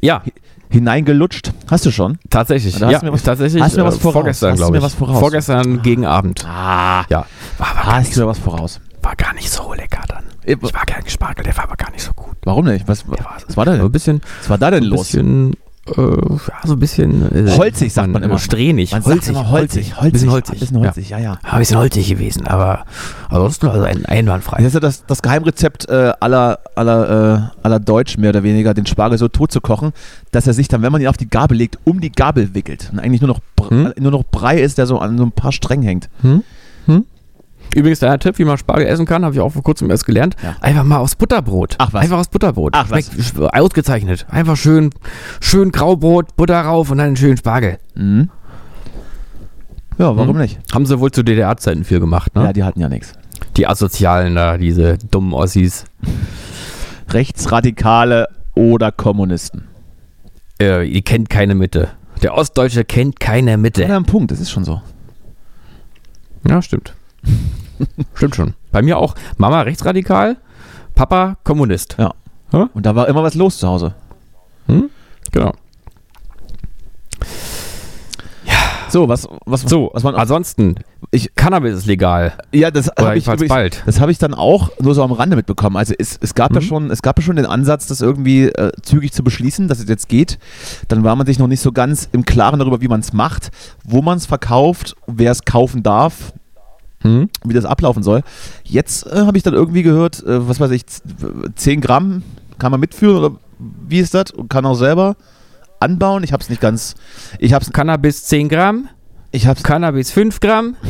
Ja, hineingelutscht? Hast du schon? tatsächlich. Da hast ja, du mir was- tatsächlich. hast du mir was äh, voraus? Vorgestern, glaube ich. was voraus? Vorgestern gegen Abend. Ah, Ja, war, war, gar hast nicht du so, mir was voraus? war gar nicht so lecker dann. Äh, Ich war gern Spargel, der war aber gar nicht so gut. Warum nicht? Was, was war da so ein denn? bisschen, Was war da denn ein los? bisschen, äh, ja, so ein bisschen äh, Holzig, sagt man immer. Strähnig. Man holzig, immer holzig, holzig, Bisschen holzig. Bisschen holzig, ja, ja. Ja, ein bisschen holzig gewesen, aber ansonsten also ein einwandfrei. Das ist ja das, das Geheimrezept äh, aller, aller, äh, aller Deutsch mehr oder weniger, den Spargel so tot zu kochen, dass er sich dann, wenn man ihn auf die Gabel legt, um die Gabel wickelt und eigentlich nur noch, Hm? nur noch Brei ist, der so an so ein paar Strängen hängt. Hm? Hm? Übrigens, der Tipp, wie man Spargel essen kann, habe ich auch vor kurzem erst gelernt. Ja. Einfach mal aus Butterbrot. Ach, was? Einfach aus Butterbrot. Ach, was? Schmeckt sch- ausgezeichnet. Einfach schön, schön Graubrot, Butter rauf und dann einen schönen Spargel. Mhm. Ja, warum Hm? nicht? Haben sie wohl zu DDR-Zeiten viel gemacht, ne? Ja, die hatten ja nichts. Die Asozialen da, diese dummen Ossis. Rechtsradikale oder Kommunisten. Äh, die kennt keine Mitte. Der Ostdeutsche kennt keine Ja, Mitte. ein Punkt, das ist schon so. Ja, stimmt. stimmt schon. Bei mir auch Mama rechtsradikal, Papa Kommunist. Ja. Hä? Und da war immer was los zu Hause. Hm? Genau. So, was, was, So, was man, ansonsten, ich, Cannabis ist legal. ja, das habe ich, übrigens- bald. das habe ich dann auch nur so am Rande mitbekommen. Also es, es gab ja Mhm. schon, es gab ja schon den Ansatz, das irgendwie äh, zügig zu beschließen, dass es jetzt geht. Dann war man sich noch nicht so ganz im Klaren darüber, wie man es macht, wo man es verkauft, wer es kaufen darf, Hm? wie das ablaufen soll. Jetzt äh, habe ich dann irgendwie gehört, äh, was weiß ich, z- 10 Gramm kann man mitführen oder wie ist das? Und kann auch selber anbauen. Ich habe es nicht ganz. Ich habe es. Cannabis 10 Gramm, Ich habe Cannabis 5 Gramm.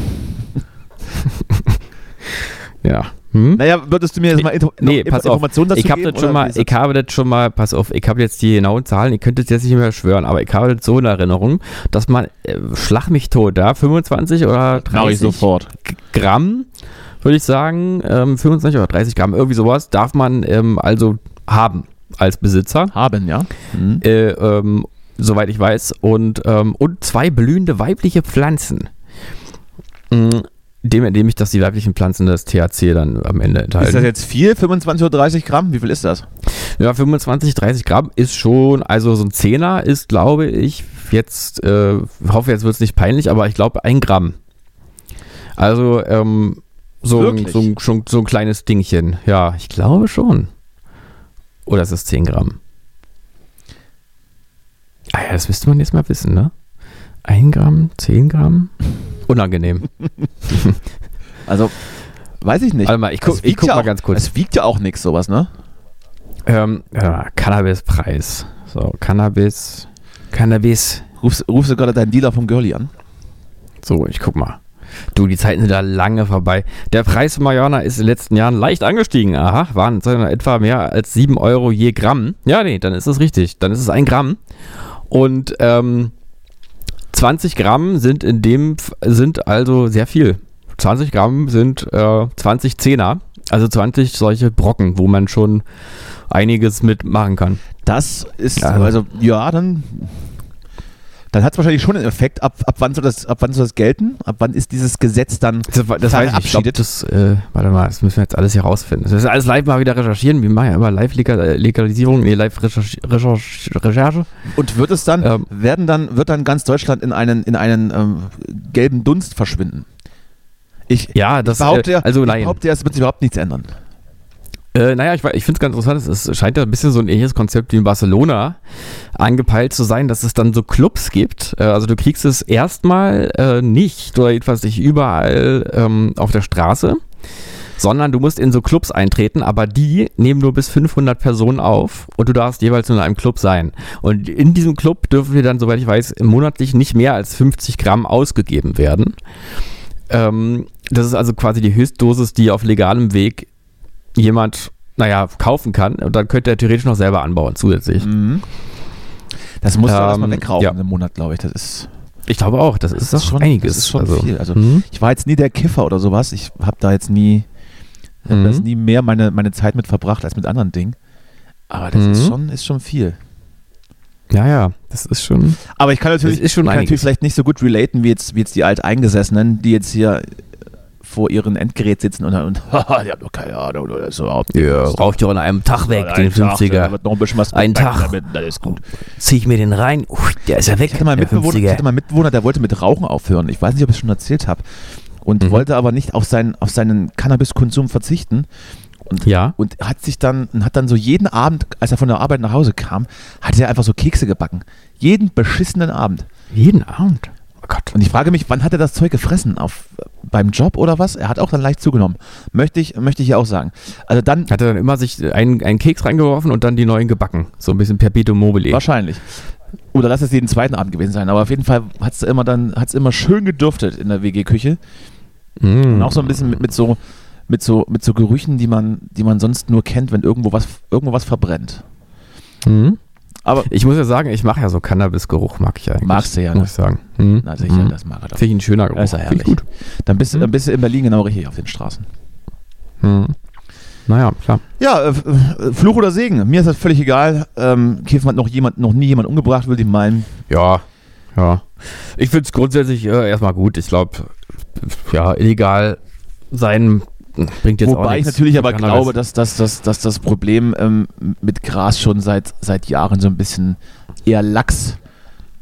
Ja. Hm? Naja, würdest du mir jetzt mal Info nee, pass Informationen dazu ich hab geben? Das schon mal, ich habe das schon mal, pass auf, ich habe jetzt die genauen Zahlen, ihr könnt es jetzt nicht mehr schwören, aber ich habe das so in Erinnerung, dass man, äh, schlag mich tot, da 25 oder 30 sofort. Gramm, würde ich sagen, ähm, 25 oder 30 Gramm, irgendwie sowas, darf man ähm, also haben als Besitzer. Haben, ja. Mhm. Äh, ähm, soweit ich weiß. Und, ähm, und zwei blühende weibliche Pflanzen. Mhm dem entnehme ich, dass die weiblichen Pflanzen das THC dann am Ende enthalten. Ist das jetzt viel? 25 oder 30 Gramm? Wie viel ist das? Ja, 25, 30 Gramm ist schon, also so ein Zehner ist, glaube ich, jetzt, äh, hoffe jetzt wird es nicht peinlich, aber ich glaube ein Gramm. Also, ähm, so, ein, so, ein, schon, so ein kleines Dingchen. Ja, ich glaube schon. Oder ist es 10 Gramm? Ah ja, das müsste man jetzt mal wissen, ne? 1 Gramm, 10 Gramm? Unangenehm. also, weiß ich nicht. Warte mal, ich, guck, ich guck ja mal auch, ganz kurz. Es wiegt ja auch nichts, sowas, ne? Ähm, ja, Cannabis-Preis. So, Cannabis. Cannabis. Rufst, rufst du gerade deinen Dealer vom Girlie an? So, ich guck mal. Du, die Zeiten sind da lange vorbei. Der Preis von Marihuana ist in den letzten Jahren leicht angestiegen. Aha, waren etwa mehr als 7 Euro je Gramm. Ja, nee, dann ist es richtig. Dann ist es ein Gramm. Und ähm, 20 Gramm sind in dem, sind also sehr viel. 20 Gramm sind äh, 20 Zehner, also 20 solche Brocken, wo man schon einiges mitmachen kann. Das ist, ja. also ja, dann dann hat es wahrscheinlich schon einen Effekt. Ab, ab, wann soll das, ab wann soll das gelten? Ab wann ist dieses Gesetz dann Das, das weiß ich, ich glaub, das, äh, warte mal, das müssen wir jetzt alles hier rausfinden. Das ist alles live mal wieder recherchieren. Wir machen ja immer Live-Legalisierung, nee, Live-Recherche. Und wird es dann, ähm, werden dann, wird dann ganz Deutschland in einen, in einen ähm, gelben Dunst verschwinden? Ich, ja, das, behaupte, äh, also ich behaupte, es wird sich überhaupt nichts ändern. Äh, naja, ich, ich finde es ganz interessant. Es scheint ja ein bisschen so ein ähnliches Konzept wie in Barcelona angepeilt zu sein, dass es dann so Clubs gibt. Äh, also du kriegst es erstmal äh, nicht oder jedenfalls nicht überall ähm, auf der Straße, sondern du musst in so Clubs eintreten, aber die nehmen nur bis 500 Personen auf und du darfst jeweils nur in einem Club sein. Und in diesem Club dürfen wir dann, soweit ich weiß, monatlich nicht mehr als 50 Gramm ausgegeben werden. Ähm, das ist also quasi die Höchstdosis, die auf legalem Weg jemand, naja, kaufen kann und dann könnte er theoretisch noch selber anbauen zusätzlich. Mhm. Das muss ähm, erstmal wegrauchen ja. im Monat, glaube ich. Das ist. Ich glaube auch, das, das ist, ist schon einiges. Das ist schon also, viel. Also mhm. ich war jetzt nie der Kiffer oder sowas. Ich habe da jetzt nie, mhm. das nie mehr meine, meine Zeit mit verbracht als mit anderen Dingen. Aber das ist mhm. schon, ist schon viel. Ja, ja, das ist schon. Aber ich kann natürlich, ist schon ich kann natürlich vielleicht nicht so gut relaten wie jetzt, wie jetzt die Alteingesessenen, die jetzt hier vor ihrem Endgerät sitzen und, und haha, die haben doch keine Ahnung oder so. Ja, raucht ja an einem Tag weg, ja, den 50er. Tag, noch ein bisschen was ein Tag. Damit, alles gut. Zieh ich mir den rein, Ui, der ist ja weg. Ich hatte, mal Mitbewohner, ich hatte mal einen Mitbewohner, der wollte mit Rauchen aufhören. Ich weiß nicht, ob ich es schon erzählt habe. Und mhm. wollte aber nicht auf seinen, auf seinen Cannabiskonsum verzichten. Und, ja. und hat sich dann, hat dann so jeden Abend, als er von der Arbeit nach Hause kam, hat er einfach so Kekse gebacken. Jeden beschissenen Abend. Jeden Abend? Oh Gott. Und ich frage mich, wann hat er das Zeug gefressen? Auf, beim Job oder was? Er hat auch dann leicht zugenommen. Möchte ich, möchte ich hier auch sagen. Also dann. Hat er dann immer sich einen, einen Keks reingeworfen und dann die neuen gebacken. So ein bisschen Perpetuum mobile. Wahrscheinlich. Oder lass es jeden zweiten Abend gewesen sein. Aber auf jeden Fall hat es immer dann, hat es immer schön geduftet in der WG-Küche. Mm. Und auch so ein bisschen mit, mit so, mit so, mit so Gerüchen, die man, die man sonst nur kennt, wenn irgendwo was, irgendwo was verbrennt. Mhm. Aber ich muss ja sagen, ich mache ja so Cannabis-Geruch, mag ich eigentlich. Magst du ja, ne? muss ich sagen. Hm? Na sicher, hm. das mag er doch. Finde ich ein schöner Geruch. Das ist ja herrlich. Gut. Dann bist, hm. dann bist du in Berlin genau richtig auf den Straßen. Hm. Naja, klar. Ja, äh, äh, Fluch oder Segen. Mir ist das völlig egal. Ähm, Kiffen hat noch, jemand, noch nie jemand umgebracht, würde ich meinen. Ja, ja. Ich finde es grundsätzlich äh, erstmal gut. Ich glaube, ja, illegal sein bringt jetzt Wobei ich natürlich aber glaube, dass, dass, dass, dass das Problem ähm, mit Gras schon seit, seit Jahren so ein bisschen eher lax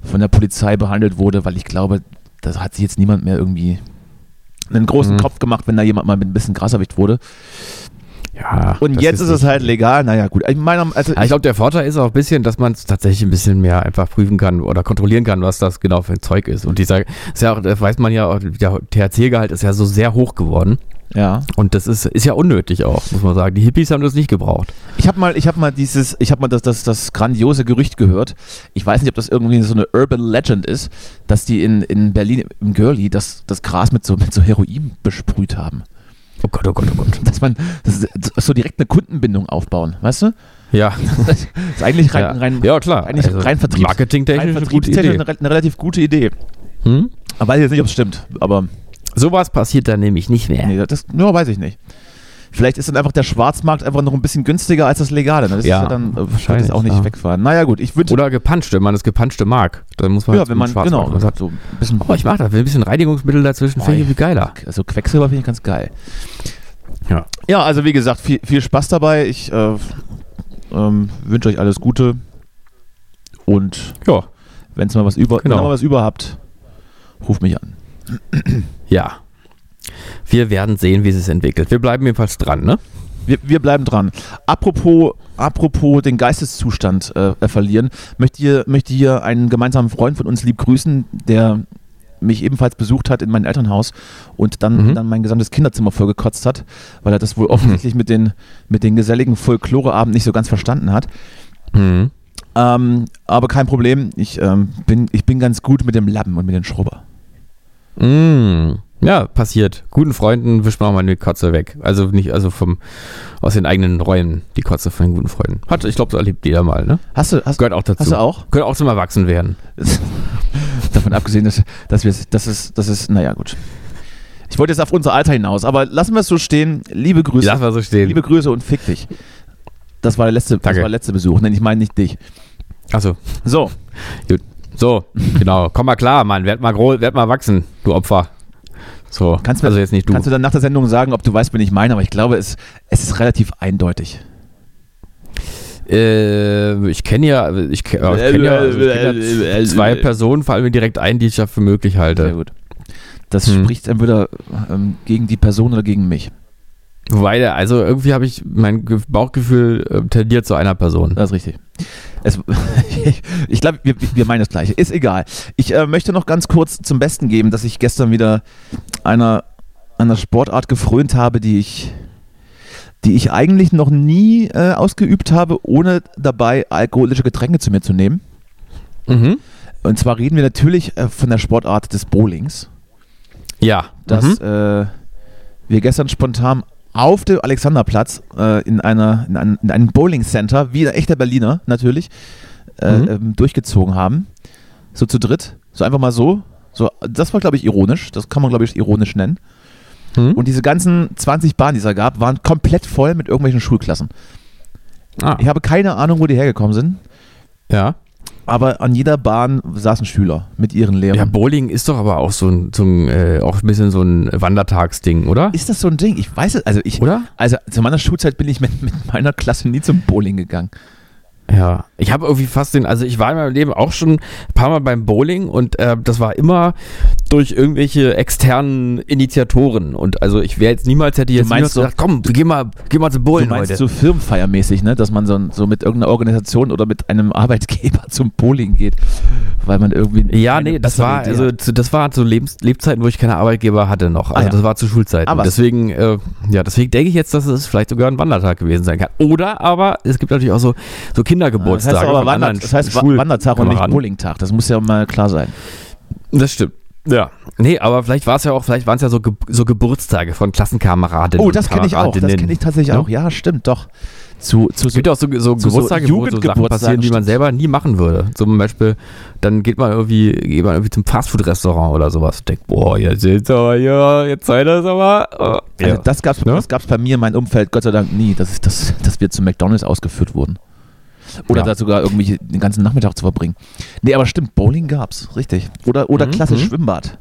von der Polizei behandelt wurde, weil ich glaube, da hat sich jetzt niemand mehr irgendwie einen großen mhm. Kopf gemacht, wenn da jemand mal mit ein bisschen Gras erwischt wurde. Ja, und jetzt ist, ist es halt legal. Naja, gut. Ich, meine, also ja, ich glaube, der Vorteil ist auch ein bisschen, dass man es tatsächlich ein bisschen mehr einfach prüfen kann oder kontrollieren kann, was das genau für ein Zeug ist. Und dieser, ist ja auch, das weiß man ja, der THC-Gehalt ist ja so sehr hoch geworden. Ja. Und das ist, ist ja unnötig auch, muss man sagen. Die Hippies haben das nicht gebraucht. Ich habe mal, ich habe mal dieses, ich habe mal das, das, das grandiose Gerücht gehört. Ich weiß nicht, ob das irgendwie so eine Urban Legend ist, dass die in, in Berlin im Girlie das, das Gras mit so, mit so Heroin besprüht haben. Oh Gott, oh Gott, oh Gott. Dass man das so direkt eine Kundenbindung aufbauen, weißt du? Ja. Das ist eigentlich rein, Ja. rein, Ja, klar. Eigentlich Also rein Vertriebs, marketingtechnisch rein vertriebstechnisch eine, eine relativ gute Idee. Hm? Aber weiß jetzt nicht, ob es stimmt. Aber Sowas passiert dann nämlich nicht mehr. nee, das ja, weiß ich nicht. Vielleicht ist dann einfach der Schwarzmarkt einfach noch ein bisschen günstiger als das Legale. ne? Das Ja, ist ja dann äh, wahrscheinlich, das auch nicht ja. wegfahren. Naja, gut, ich. Oder gepanscht, wenn man das gepanschte mag. Dann muss man Ja, halt wenn man, genau, was hat. so ein bisschen. Oh, ich mag das. Ein bisschen Reinigungsmittel dazwischen, finde ich irgendwie geiler. Also Quecksilber finde ich ganz geil. Ja. Ja, also wie gesagt, viel, viel Spaß dabei. Ich äh, ähm, wünsche euch alles Gute. Und Ja. wenn es mal was über, Genau. wenn ihr mal was über habt, ruft mich an. Ja. Wir werden sehen, wie es sich entwickelt. Wir bleiben jedenfalls dran, ne? Wir, wir bleiben dran. Apropos, apropos den Geisteszustand äh, verlieren, möchte hier, möchte hier einen gemeinsamen Freund von uns lieb grüßen, der mich ebenfalls besucht hat in mein Elternhaus und dann, Mhm. dann mein gesamtes Kinderzimmer vollgekotzt hat, weil er das wohl offensichtlich mit den, mit den geselligen Folkloreabend nicht so ganz verstanden hat. Mhm. Ähm, aber kein Problem, ich, ähm, bin, ich bin ganz gut mit dem Lappen und mit den Schrubber. Mm. Ja, passiert. Guten Freunden wischt man auch mal die Kotze weg. Also nicht, also vom aus den eigenen Räumen die Kotze von den guten Freunden. Hat, ich glaube, so erlebt jeder mal, ne? Hast du, hast, Gehört auch dazu. hast du auch? Gehört auch zum Erwachsenwerden. Davon abgesehen, dass, dass wir das ist, das ist, naja, gut. Ich wollte jetzt auf unser Alter hinaus, aber lassen wir es so stehen. Liebe Grüße. Lass mal so stehen. Liebe Grüße und fick dich. Das war der letzte, das war der letzte Besuch. Nein, ich meine nicht dich. Achso, So, so, genau. Komm mal klar, Mann. Werd mal groß, werd mal wachsen, du Opfer. So, kannst, du- also jetzt nicht du. kannst du dann nach der Sendung sagen, ob du weißt, wen ich meine, aber ich glaube, es, es ist relativ eindeutig. Äh, ich kenne ja, ich kenne ja, ich kenn ja, also ich kenn ja zwei Personen, vor allem direkt ein, die ich ja für möglich Sehr halte. gut. Das Hm. spricht entweder ähm, gegen die Person oder gegen mich. Wobei, also irgendwie habe ich, mein Ge- Bauchgefühl äh, tendiert zu einer Person. Das ist richtig. Es, ich ich glaube, wir, wir meinen das Gleiche. Ist egal. Ich äh, möchte noch ganz kurz zum Besten geben, dass ich gestern wieder einer, einer Sportart gefrönt habe, die ich, die ich eigentlich noch nie äh, ausgeübt habe, ohne dabei alkoholische Getränke zu mir zu nehmen. Mhm. Und zwar reden wir natürlich äh, von der Sportart des Bowlings, Ja, dass mhm. äh, wir gestern spontan auf dem Alexanderplatz äh, in, einer, in, einem, in einem Bowling Center, wie ein echter Berliner natürlich, äh, Mhm. ähm, durchgezogen haben. So zu dritt. So einfach mal so. so das war, glaube ich, ironisch. Das kann man, glaube ich, ironisch nennen. Mhm. Und diese ganzen 20 Bahnen, die es da gab, waren komplett voll mit irgendwelchen Schulklassen. ah, Ich habe keine Ahnung, wo die hergekommen sind, ja. Aber an jeder Bahn saßen Schüler mit ihren Lehrern. Ja, Bowling ist doch aber auch so ein, so ein äh, auch ein bisschen so ein Wandertagsding, oder? ist das so ein Ding? Ich weiß es, also ich, Oder? also zu meiner Schulzeit bin ich mit, mit meiner Klasse nie zum Bowling gegangen. Ja, ich habe irgendwie fast den, also ich war in meinem Leben auch schon ein paar Mal beim Bowling und äh, das war immer durch irgendwelche externen Initiatoren und also ich wäre jetzt niemals, hätte ich jetzt niemals so- gesagt, komm, geh mal, geh mal zum Du Bowling meinst heute. so firmenfeiermäßig, ne? dass man so, so mit irgendeiner Organisation oder mit einem Arbeitgeber zum Bowling geht, weil man irgendwie. ja, nee, das war, Idee also zu, das war zu Lebens, Lebzeiten, wo ich keine Arbeitgeber hatte noch. Also Ah, ja. das war zu Schulzeiten. Ah, was? deswegen, äh, ja, deswegen denke ich jetzt, dass es vielleicht sogar ein Wandertag gewesen sein kann. Oder aber es gibt natürlich auch so, so das Kindergeburtstage. heißt aber von Wander, anderen das heißt Wandertag und nicht. Bowlingtag. Das muss ja mal klar sein. Das stimmt. Ja. Nee, aber vielleicht war es ja auch, vielleicht waren es ja so, Ge so Geburtstage von Klassenkameradinnen. Oh, das kenne ich auch. Das kenne ich tatsächlich Ja. auch. Ja, stimmt, doch. Zu, zu Es gibt ja auch so, so zu so Geburtstage, wo so Sachen passieren, die man selber nie machen würde. Zum Beispiel, dann geht man irgendwie, geht man irgendwie zum Fastfood-Restaurant oder sowas denkt, boah, jetzt ist aber, ja, jetzt seid ihr aber. Oh. Also das gab es Ne? das gab's bei mir in meinem Umfeld Gott sei Dank nie, dass, ich- dass, dass wir zu McDonalds ausgeführt wurden. Oder Ja. da sogar irgendwie den ganzen Nachmittag zu verbringen. Nee, aber stimmt, Bowling gab's, richtig. Oder, oder Mhm, klassisch mhm. Schwimmbad.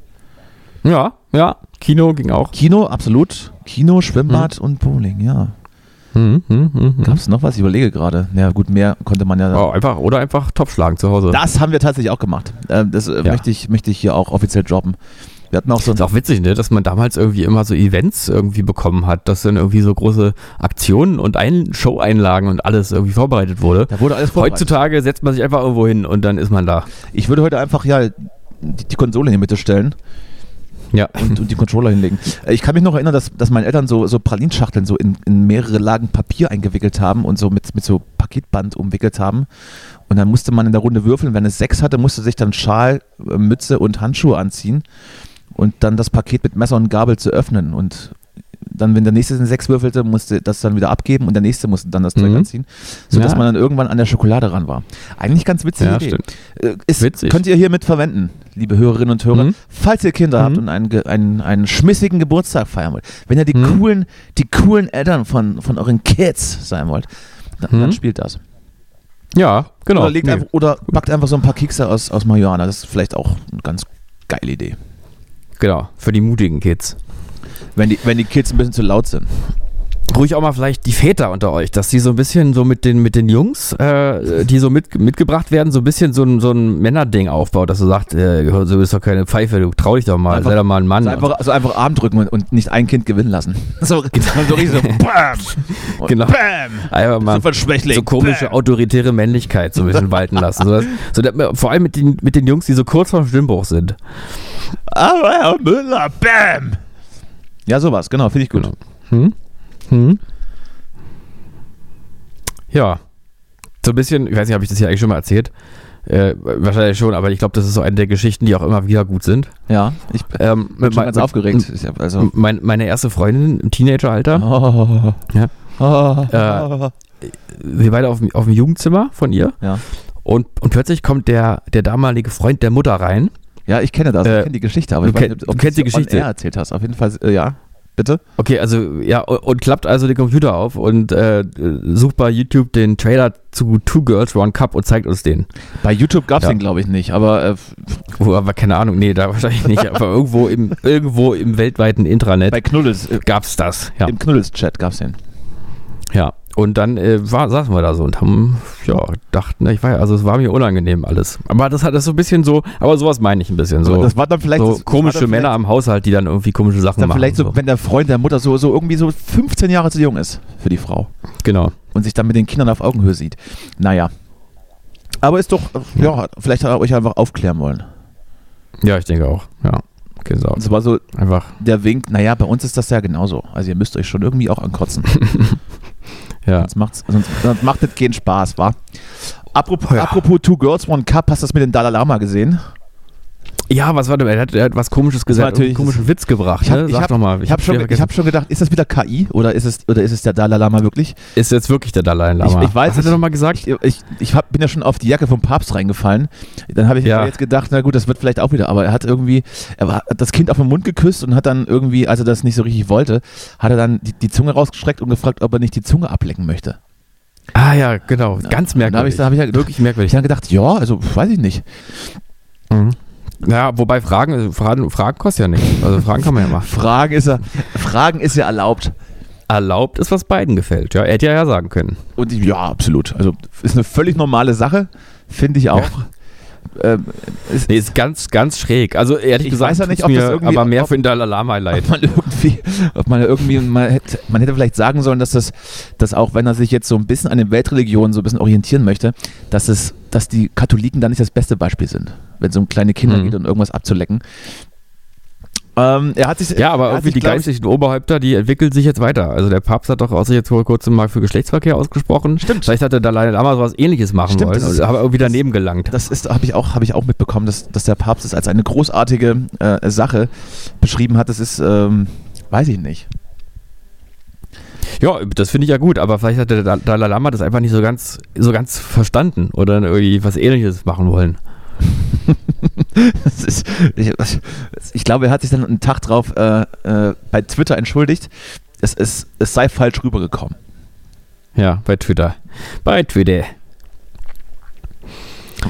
Ja, ja, Kino ging auch. Kino, absolut. Kino, Schwimmbad und Bowling, ja. Mhm, mhm, mhm. Gab es noch was? Ich überlege gerade. Ja, gut, mehr konnte man ja. Oh, einfach, oder einfach Topf schlagen zu Hause. Das haben wir tatsächlich auch gemacht. Ähm, das äh, Ja. möchte, ich, möchte ich hier auch offiziell droppen. Wir hatten auch so ist auch witzig, ne, dass man damals irgendwie immer so Events irgendwie bekommen hat, dass dann irgendwie so große Aktionen und Ein Show-Einlagen und alles irgendwie vorbereitet wurde. Da wurde alles vorbereitet. Heutzutage setzt man sich einfach irgendwo hin und dann ist man da. Ich würde heute einfach ja die, die Konsole in die Mitte stellen Ja. und, und die Controller hinlegen. Äh, Ich kann mich noch erinnern, dass, dass meine Eltern so, so Pralinschachteln so in, in mehrere Lagen Papier eingewickelt haben und so mit, mit so Paketband umwickelt haben. Und dann musste man in der Runde würfeln. Wenn es sechs hatte, musste sich dann Schal, äh, Mütze und Handschuhe anziehen und dann das Paket mit Messer und Gabel zu öffnen. Und dann, wenn der nächste eine 6 würfelte, musste das dann wieder abgeben und der nächste musste dann das Zeug Mhm. anziehen, sodass Ja. man dann irgendwann an der Schokolade ran war. Eigentlich ganz witzige Ja, Idee. stimmt. Äh, Ist, Witzig. Könnt ihr hiermit verwenden, liebe Hörerinnen und Hörer, Mhm. falls ihr Kinder habt Mhm. und einen, einen, einen schmissigen Geburtstag feiern wollt. Wenn ihr die Mhm. coolen, die coolen Eltern von, von euren Kids sein wollt, dann, Mhm. dann spielt das. Ja, genau. Oder, legt Nee. einfach, oder backt einfach so ein paar Kekse aus, aus Marihuana. Das ist vielleicht auch eine ganz geile Idee. Genau, für die mutigen Kids. Wenn die, wenn die Kids ein bisschen zu laut sind. Ruhig auch mal vielleicht die Väter unter euch, dass die so ein bisschen so mit den, mit den Jungs, äh, die so mit, mitgebracht werden, so ein bisschen so ein, so ein Männerding aufbaut, dass du sagst, äh, so bist doch keine Pfeife, du trau dich doch mal, Einfach- sei doch mal ein Mann. Also einfach, also einfach Arm drücken und, und nicht ein Kind gewinnen lassen. So, so richtig so BAM! Und Genau. BAM! Einfach mal Schwächling. so komische Bam! autoritäre Männlichkeit so ein bisschen walten lassen. So, dass, so dass, vor allem mit den, mit den Jungs, die so kurz vorm Stimmbruch sind. Aber Herr Müller, BAM! Ja, sowas, genau, finde ich gut. Genau. Hm? Hm? Ja. So ein bisschen, ich weiß nicht, habe ich das hier eigentlich schon mal erzählt? Äh, wahrscheinlich schon, aber ich glaube, das ist so eine der Geschichten, die auch immer wieder gut sind. Ja, ich Ähm, bin schon mein- ganz aufgeregt. Hab also, Mein, meine erste Freundin im Teenageralter, oh, Ja. Oh, Äh, wir beide auf, dem- auf dem Jugendzimmer von ihr. ja. Und, und plötzlich kommt der, der damalige Freund der Mutter rein. ja, ich kenne das, Äh, ich kenne die Geschichte, aber du ich weiß nicht, ob du kennst die Geschichte. erzählt hast. Auf jeden Fall, äh, ja. Bitte? Okay, also ja, und, und klappt also den Computer auf und äh, sucht bei YouTube den Trailer zu Two Girls One Cup und zeigt uns den. Bei YouTube gab es Ja. den, glaube ich, nicht, aber äh, Wo, aber keine Ahnung, nee, da wahrscheinlich nicht, aber irgendwo im, irgendwo im weltweiten Intranet bei Knuddels, äh, gab's das. Ja. im Knuddels-Chat gab es den. ja. Und dann äh, war, saßen wir da so und haben, ja, dachten, ich weiß, also es war mir unangenehm alles. Aber das hat das so ein bisschen so, aber sowas meine ich ein bisschen so. Aber das war dann vielleicht so das- das komische dann Männer vielleicht- am Haushalt, die dann irgendwie komische Sachen Dann machen. vielleicht so, so. wenn der Freund der Mutter so, so irgendwie so 15 Jahre zu jung ist für die Frau Genau. und sich dann mit den Kindern auf Augenhöhe sieht. Naja. Aber ist doch, äh, ja, vielleicht hat er euch einfach aufklären wollen. Ja, ich denke auch. Ja. Genau. Und es war so Einfach. der Wink, naja, bei uns ist das ja genauso. Also ihr müsst euch schon irgendwie auch ankotzen. Ja. Sonst, macht's, sonst, sonst macht das keinen Spaß, wa? Apropos, Ja. apropos Two Girls, One Cup, hast du das mit dem Dalai Lama gesehen? Ja, was war denn? Er hat, er hat was Komisches gesagt, einen komischen Witz gebracht. Ich habe ne? Sag hab, ich hab schon, ich hab schon gedacht, ist das wieder KI oder ist es, oder ist es der Dalai Lama wirklich? ist jetzt wirklich der Dalai Lama. Ich- ich weiß was hat er nochmal gesagt? Ich, ich, ich hab, bin ja schon auf die Jacke vom Papst reingefallen. Dann habe ich Ja. jetzt gedacht, na gut, das wird vielleicht auch wieder. Aber er hat irgendwie, er war, hat das Kind auf den Mund geküsst und hat dann irgendwie, als er das nicht so richtig wollte, hat er dann die, die Zunge rausgestreckt und gefragt, ob er nicht die Zunge ablecken möchte. Ah ja, genau. Ganz Da habe merkwürdig. ich, da hab ich ja, Wirklich Ich merkwürdig. habe gedacht, ja, also weiß ich nicht. Mhm. Ja, wobei Fragen, also Fragen, Fragen kostet ja nichts. Also Fragen kann man ja machen. Fragen ist ja, Fragen ist ja erlaubt. Erlaubt ist, was beiden gefällt. Ja, er hätte ja ja sagen können. Und ich- ja, absolut. Also ist eine völlig normale Sache, finde ich auch. Ähm, es, Nee, ist ganz, ganz schräg. Also ehrlich Ich gesagt, weiß ja nicht, ob das mir irgendwie- aber mehr ob- für den Dalai Lama leid. ob man irgendwie, ob man irgendwie, man hätte, man hätte vielleicht sagen sollen, dass das, dass auch wenn er sich jetzt so ein bisschen an den Weltreligionen so ein bisschen orientieren möchte, dass es, dass die Katholiken da nicht das beste Beispiel sind, wenn es um kleine Kinder Mhm. geht und irgendwas abzulecken. Ähm, er hat sich, Ja, aber er irgendwie sich, die geistlichen Oberhäupter, die entwickeln sich jetzt weiter. Also der Papst hat doch auch sich jetzt vor kurzem mal für Geschlechtsverkehr ausgesprochen. Stimmt. Vielleicht hat der Dalai Lama sowas ähnliches machen Stimmt, wollen, ist- aber irgendwie daneben gelangt. Das ist, habe ich auch, habe ich auch mitbekommen, dass, dass der Papst es als eine großartige äh, Sache beschrieben hat. Das ist, ähm, weiß ich nicht. Ja, das finde ich ja gut, aber vielleicht hat der Da- Dalai Lama das einfach nicht so ganz, so ganz verstanden oder irgendwie was ähnliches machen wollen. Ist, ich, ich glaube, er hat sich dann einen Tag drauf äh, äh, bei Twitter entschuldigt. Es, es, es sei falsch rübergekommen. Ja, bei Twitter. Bei Twitter.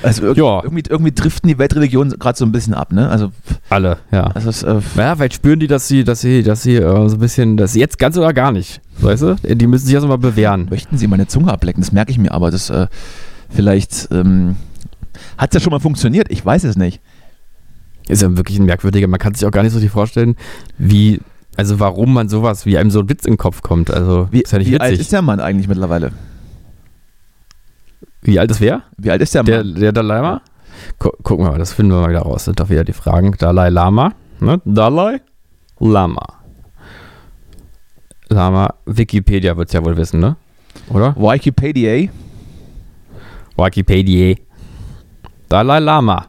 Also irg Ja. irgendwie, irgendwie driften die Weltreligionen gerade so ein bisschen ab, ne? Also, Alle, ja. also es, äh, Ja, vielleicht spüren die, dass sie, dass sie, dass sie äh, so ein bisschen, dass sie jetzt ganz oder gar nicht, weißt du? Die müssen sich erst mal bewähren. möchten sie meine Zunge ablecken? Das merke ich mir, aber das äh, vielleicht ähm, hat es ja schon mal funktioniert. Ich weiß es nicht. Ist ja wirklich ein merkwürdiger, man kann sich auch gar nicht so richtig vorstellen, wie, also warum man sowas, wie einem so ein Witz in den Kopf kommt. Also, Wie, ist ja nicht wie alt ist der Mann eigentlich mittlerweile? wie alt ist wer? Wie alt ist der Der, Mann? der Dalai Lama? Gu gucken wir mal, das finden wir mal wieder raus. Das sind doch wieder die Fragen. Dalai Lama. Ne? Dalai Lama. Lama, Wikipedia wird es ja wohl wissen, ne? Oder? Wikipedia. Wikipedia. Dalai Lama.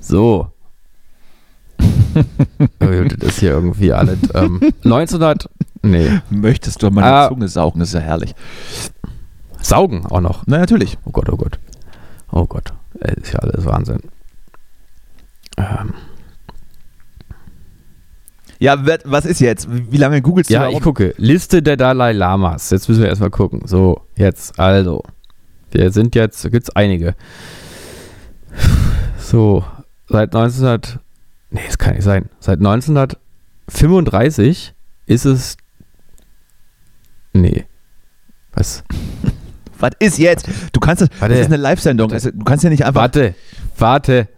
So. das ist hier irgendwie alles. Ähm, 1900. Nee. Möchtest du meine ah, Zunge saugen? Das ist ja herrlich. Saugen auch noch? Na, natürlich. Oh Gott, oh Gott. Oh Gott. Das ist ja alles Wahnsinn. Ähm. Ja, was ist jetzt? Wie lange googelst du? Ja, ich gucke. Liste der Dalai Lamas. Jetzt müssen wir erstmal gucken. So, jetzt, also. Wir sind jetzt, da gibt es einige. So, seit 1900. Nee, das kann nicht sein. Seit 1935 ist es. Nee. Was? Was ist jetzt? Du kannst das. Warte. Das ist eine Live-Sendung. Du kannst ja nicht einfach. Warte, warte.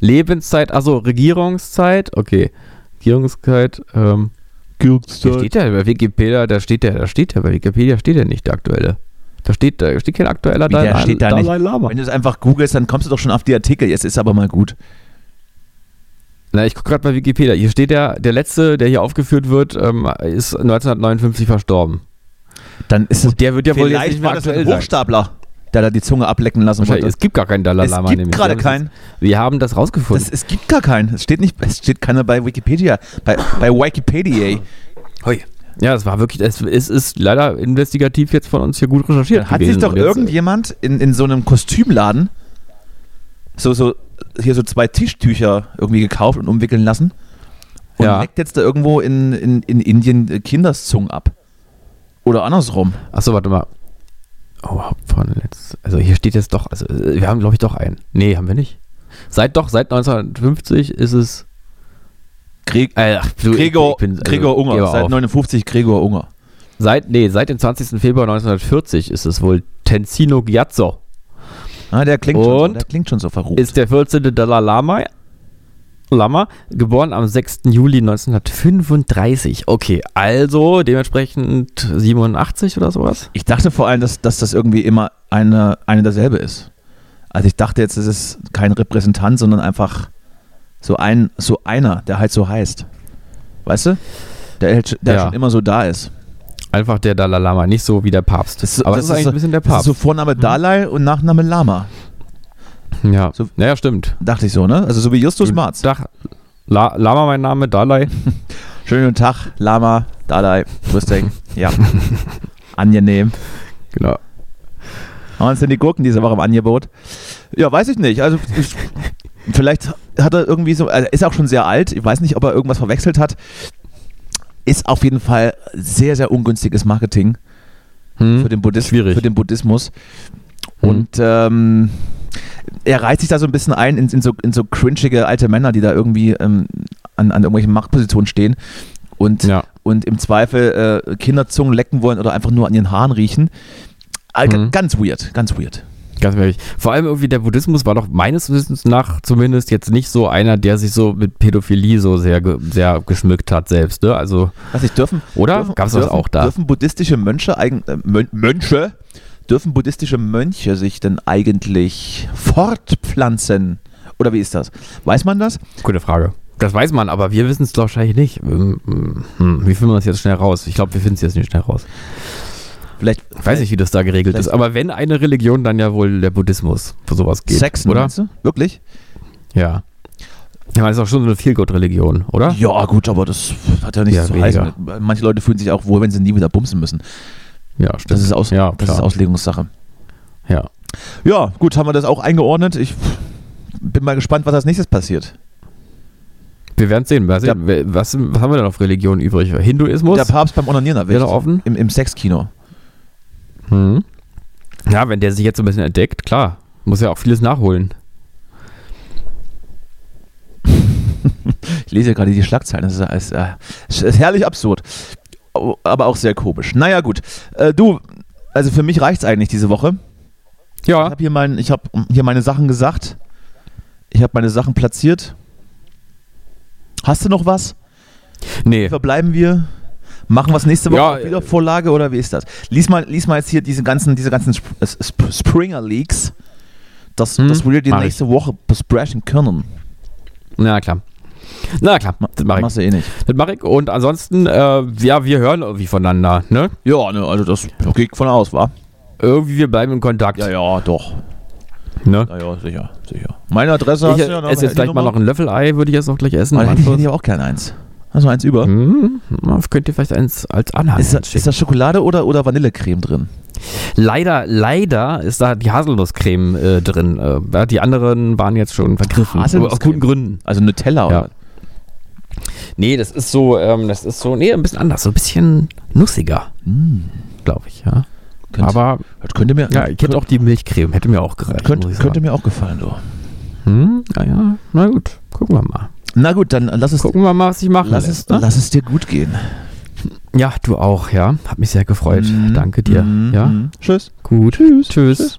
Lebenszeit, also Regierungszeit, okay. Regierungszeit, ähm. Regierungszeit. steht ja bei Wikipedia, da steht der, da steht ja bei Wikipedia steht ja nicht der aktuelle. Da steht, da steht kein aktueller Wie, Dalai, steht da Dalai nicht. Lama. Wenn du es einfach googelst, dann kommst du doch schon auf die Artikel. Jetzt ist aber mal gut. Na, ich gucke gerade bei Wikipedia. Hier steht der, der letzte, der hier aufgeführt wird, ähm, ist 1959 verstorben. Dann ist es, der wird ja wohl jetzt nicht mehr aktuell ein Hochstapler, der da die Zunge ablecken lassen wollte. Es gibt gar keinen Dalai Lama. Es gibt gerade keinen. Wir haben das rausgefunden. Das, es gibt gar keinen. Es steht nicht, es steht keiner bei Wikipedia. Bei, bei Wikipedia. Hoi. Ja, es war wirklich, es, es ist leider investigativ jetzt von uns hier gut recherchiert. Hat sich doch irgendjemand in, in so einem Kostümladen so, so, hier so zwei Tischtücher irgendwie gekauft und umwickeln lassen und ja. leckt jetzt da irgendwo in, in, in Indien Kinderszungen ab. Oder andersrum. Achso, warte mal. Oh, von letzt. Also hier steht jetzt doch, also wir haben glaube ich doch einen. Nee, haben wir nicht. Seit doch, seit 1950 ist es Gregor, äh, Gregor, bin, also, Gregor Unger, seit 59 Gregor Unger. Seit, nee, seit dem 20. Februar 1940 ist es wohl Tenzino Gyatso. Ah, der klingt, schon so, der klingt schon so verrucht. Ist der 14. Dalai Lama, Lama, geboren am 6. Juli 1935. Okay, also dementsprechend 87 oder sowas? Ich dachte vor allem, dass, dass das irgendwie immer eine, eine derselbe ist. Also ich dachte jetzt, es ist kein Repräsentant, sondern einfach so ein, so einer, der halt so heißt. Weißt du? Der, halt der ja. schon immer so da ist. Einfach der Dalai Lama, nicht so wie der Papst. Das, Aber das, ist eigentlich so, ein bisschen der Papst. Das ist so Vorname Dalai und Nachname Lama. Ja, so, naja, stimmt. Dachte ich so, ne? Also so wie Justus Marz. Dach, La, Lama mein Name, Dalai. Schönen Tag, Lama, Dalai, grüß dich. ja, angenehm. Genau. Haben uns denn die Gurken diese Woche im Angebot? Ja, weiß ich nicht. Also ich, Vielleicht hat er irgendwie so, er ist auch schon sehr alt, ich weiß nicht, ob er irgendwas verwechselt hat. Ist auf jeden Fall sehr, sehr ungünstiges Marketing hm, für, den Buddhist, schwierig. für den Buddhismus. Hm. Und ähm, er reiht sich da so ein bisschen ein in, in, so, in so cringige alte Männer, die da irgendwie ähm, an, an irgendwelchen Machtpositionen stehen und, ja. und im Zweifel äh, Kinderzungen lecken wollen oder einfach nur an ihren Haaren riechen. Mhm. Ganz weird, ganz weird. Ganz ehrlich. Vor allem irgendwie der Buddhismus war doch meines Wissens nach zumindest jetzt nicht so einer, der sich so mit Pädophilie so sehr, sehr geschmückt hat selbst. Ne? Also, Was ich dürfen, oder? Gab es das auch da? Dürfen buddhistische Mönche, eigen, äh, Mönche, dürfen buddhistische Mönche sich denn eigentlich fortpflanzen? Oder wie ist das? Weiß man das? Gute Frage. Das weiß man, aber wir wissen es wahrscheinlich nicht. Hm, hm, wie finden wir das jetzt schnell raus? Ich glaube, wir finden es jetzt nicht schnell raus. Vielleicht, ich weiß nicht, wie das da geregelt ist, aber wenn eine Religion, dann ja wohl der Buddhismus für sowas geht. Sex, oder? Du? Wirklich? Ja. Ja, das ist auch schon so eine Feelgood-Religion, oder? Ja, gut, aber das hat ja nichts ja, zu heißen. Manche Leute fühlen sich auch wohl, wenn sie nie wieder bumsen müssen. Ja, stimmt. Das ist, Aus, ja, das ist Auslegungssache. Ja. Ja, gut, haben wir das auch eingeordnet. Ich bin mal gespannt, was als nächstes passiert. Wir werden sehen. Was, ja. was, was, haben wir denn auf Religion übrig? Hinduismus? Der Papst beim Onanieren erwischt. Wäre offen? Im, im Sexkino. Hm. Ja, wenn der sich jetzt so ein bisschen entdeckt, klar, muss er auch vieles nachholen. ich lese ja gerade die Schlagzeilen, das ist, äh, ist, herrlich absurd, aber auch sehr komisch. Naja, gut. Äh, du, also für mich reicht es eigentlich diese Woche. Ja. Ich habe hier, mein, hab hier meine Sachen gesagt. Ich habe meine Sachen platziert. Hast du noch was? Nee. Verbleiben wir? Machen wir es nächste Woche ja, wieder Vorlage oder wie ist das? Lies mal, lies mal jetzt hier diese ganzen, diese ganzen Sp Sp Springer Leaks, dass, hm, dass wir die nächste ich. Woche besprechen können. Na klar. Na klar, das mache ich. Machst du eh nicht. Das mache ich. Und ansonsten, äh, ja, wir hören irgendwie voneinander, ne? Ja, ne, also das geht von aus, wa? Irgendwie, wir bleiben in Kontakt. Ja, ja, doch. Ne? Ja, ja, sicher, sicher. Meine Adresse ich, hast du ja noch. Esse jetzt gleich mal noch ein Löffelei, würde ich jetzt auch gleich essen. Hätte ich, hätte auch gerne eins. Hast du eins über? Hm, könnt ihr vielleicht eins als Anhang Ist, da, ist da Schokolade oder, oder Vanillecreme drin? Leider, leider ist da die Haselnusscreme äh, drin. Äh, die anderen waren jetzt schon vergriffen. Aus guten Gründen. Also Nutella oder? Nee, das ist so, ähm, das ist so, nee, ein bisschen anders, so ein bisschen nussiger, mm. glaube ich, ja. Könnte, Aber das könnte mir, ja, ich hätte auch die Milchcreme, hätte mir auch gereicht. Könnte, könnte mir auch gefallen, du. Hm, naja, na gut, gucken wir mal. Na gut, dann lass es. Gucken wir mal, was ich mache. Lass, es, ne? lass es dir gut gehen. Ja, du auch, ja. Hat mich sehr gefreut. Mm, Danke dir. Mm, ja. Tschüss. Gut. Tschüss. Tschüss. Tschüss.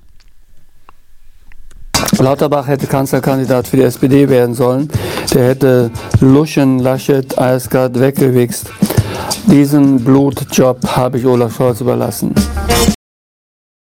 Lauterbach hätte Kanzlerkandidat für die SPD werden sollen. Der hätte Luschen, Laschet, Eisgard weggewichst. Diesen Blutjob habe ich Olaf Scholz überlassen.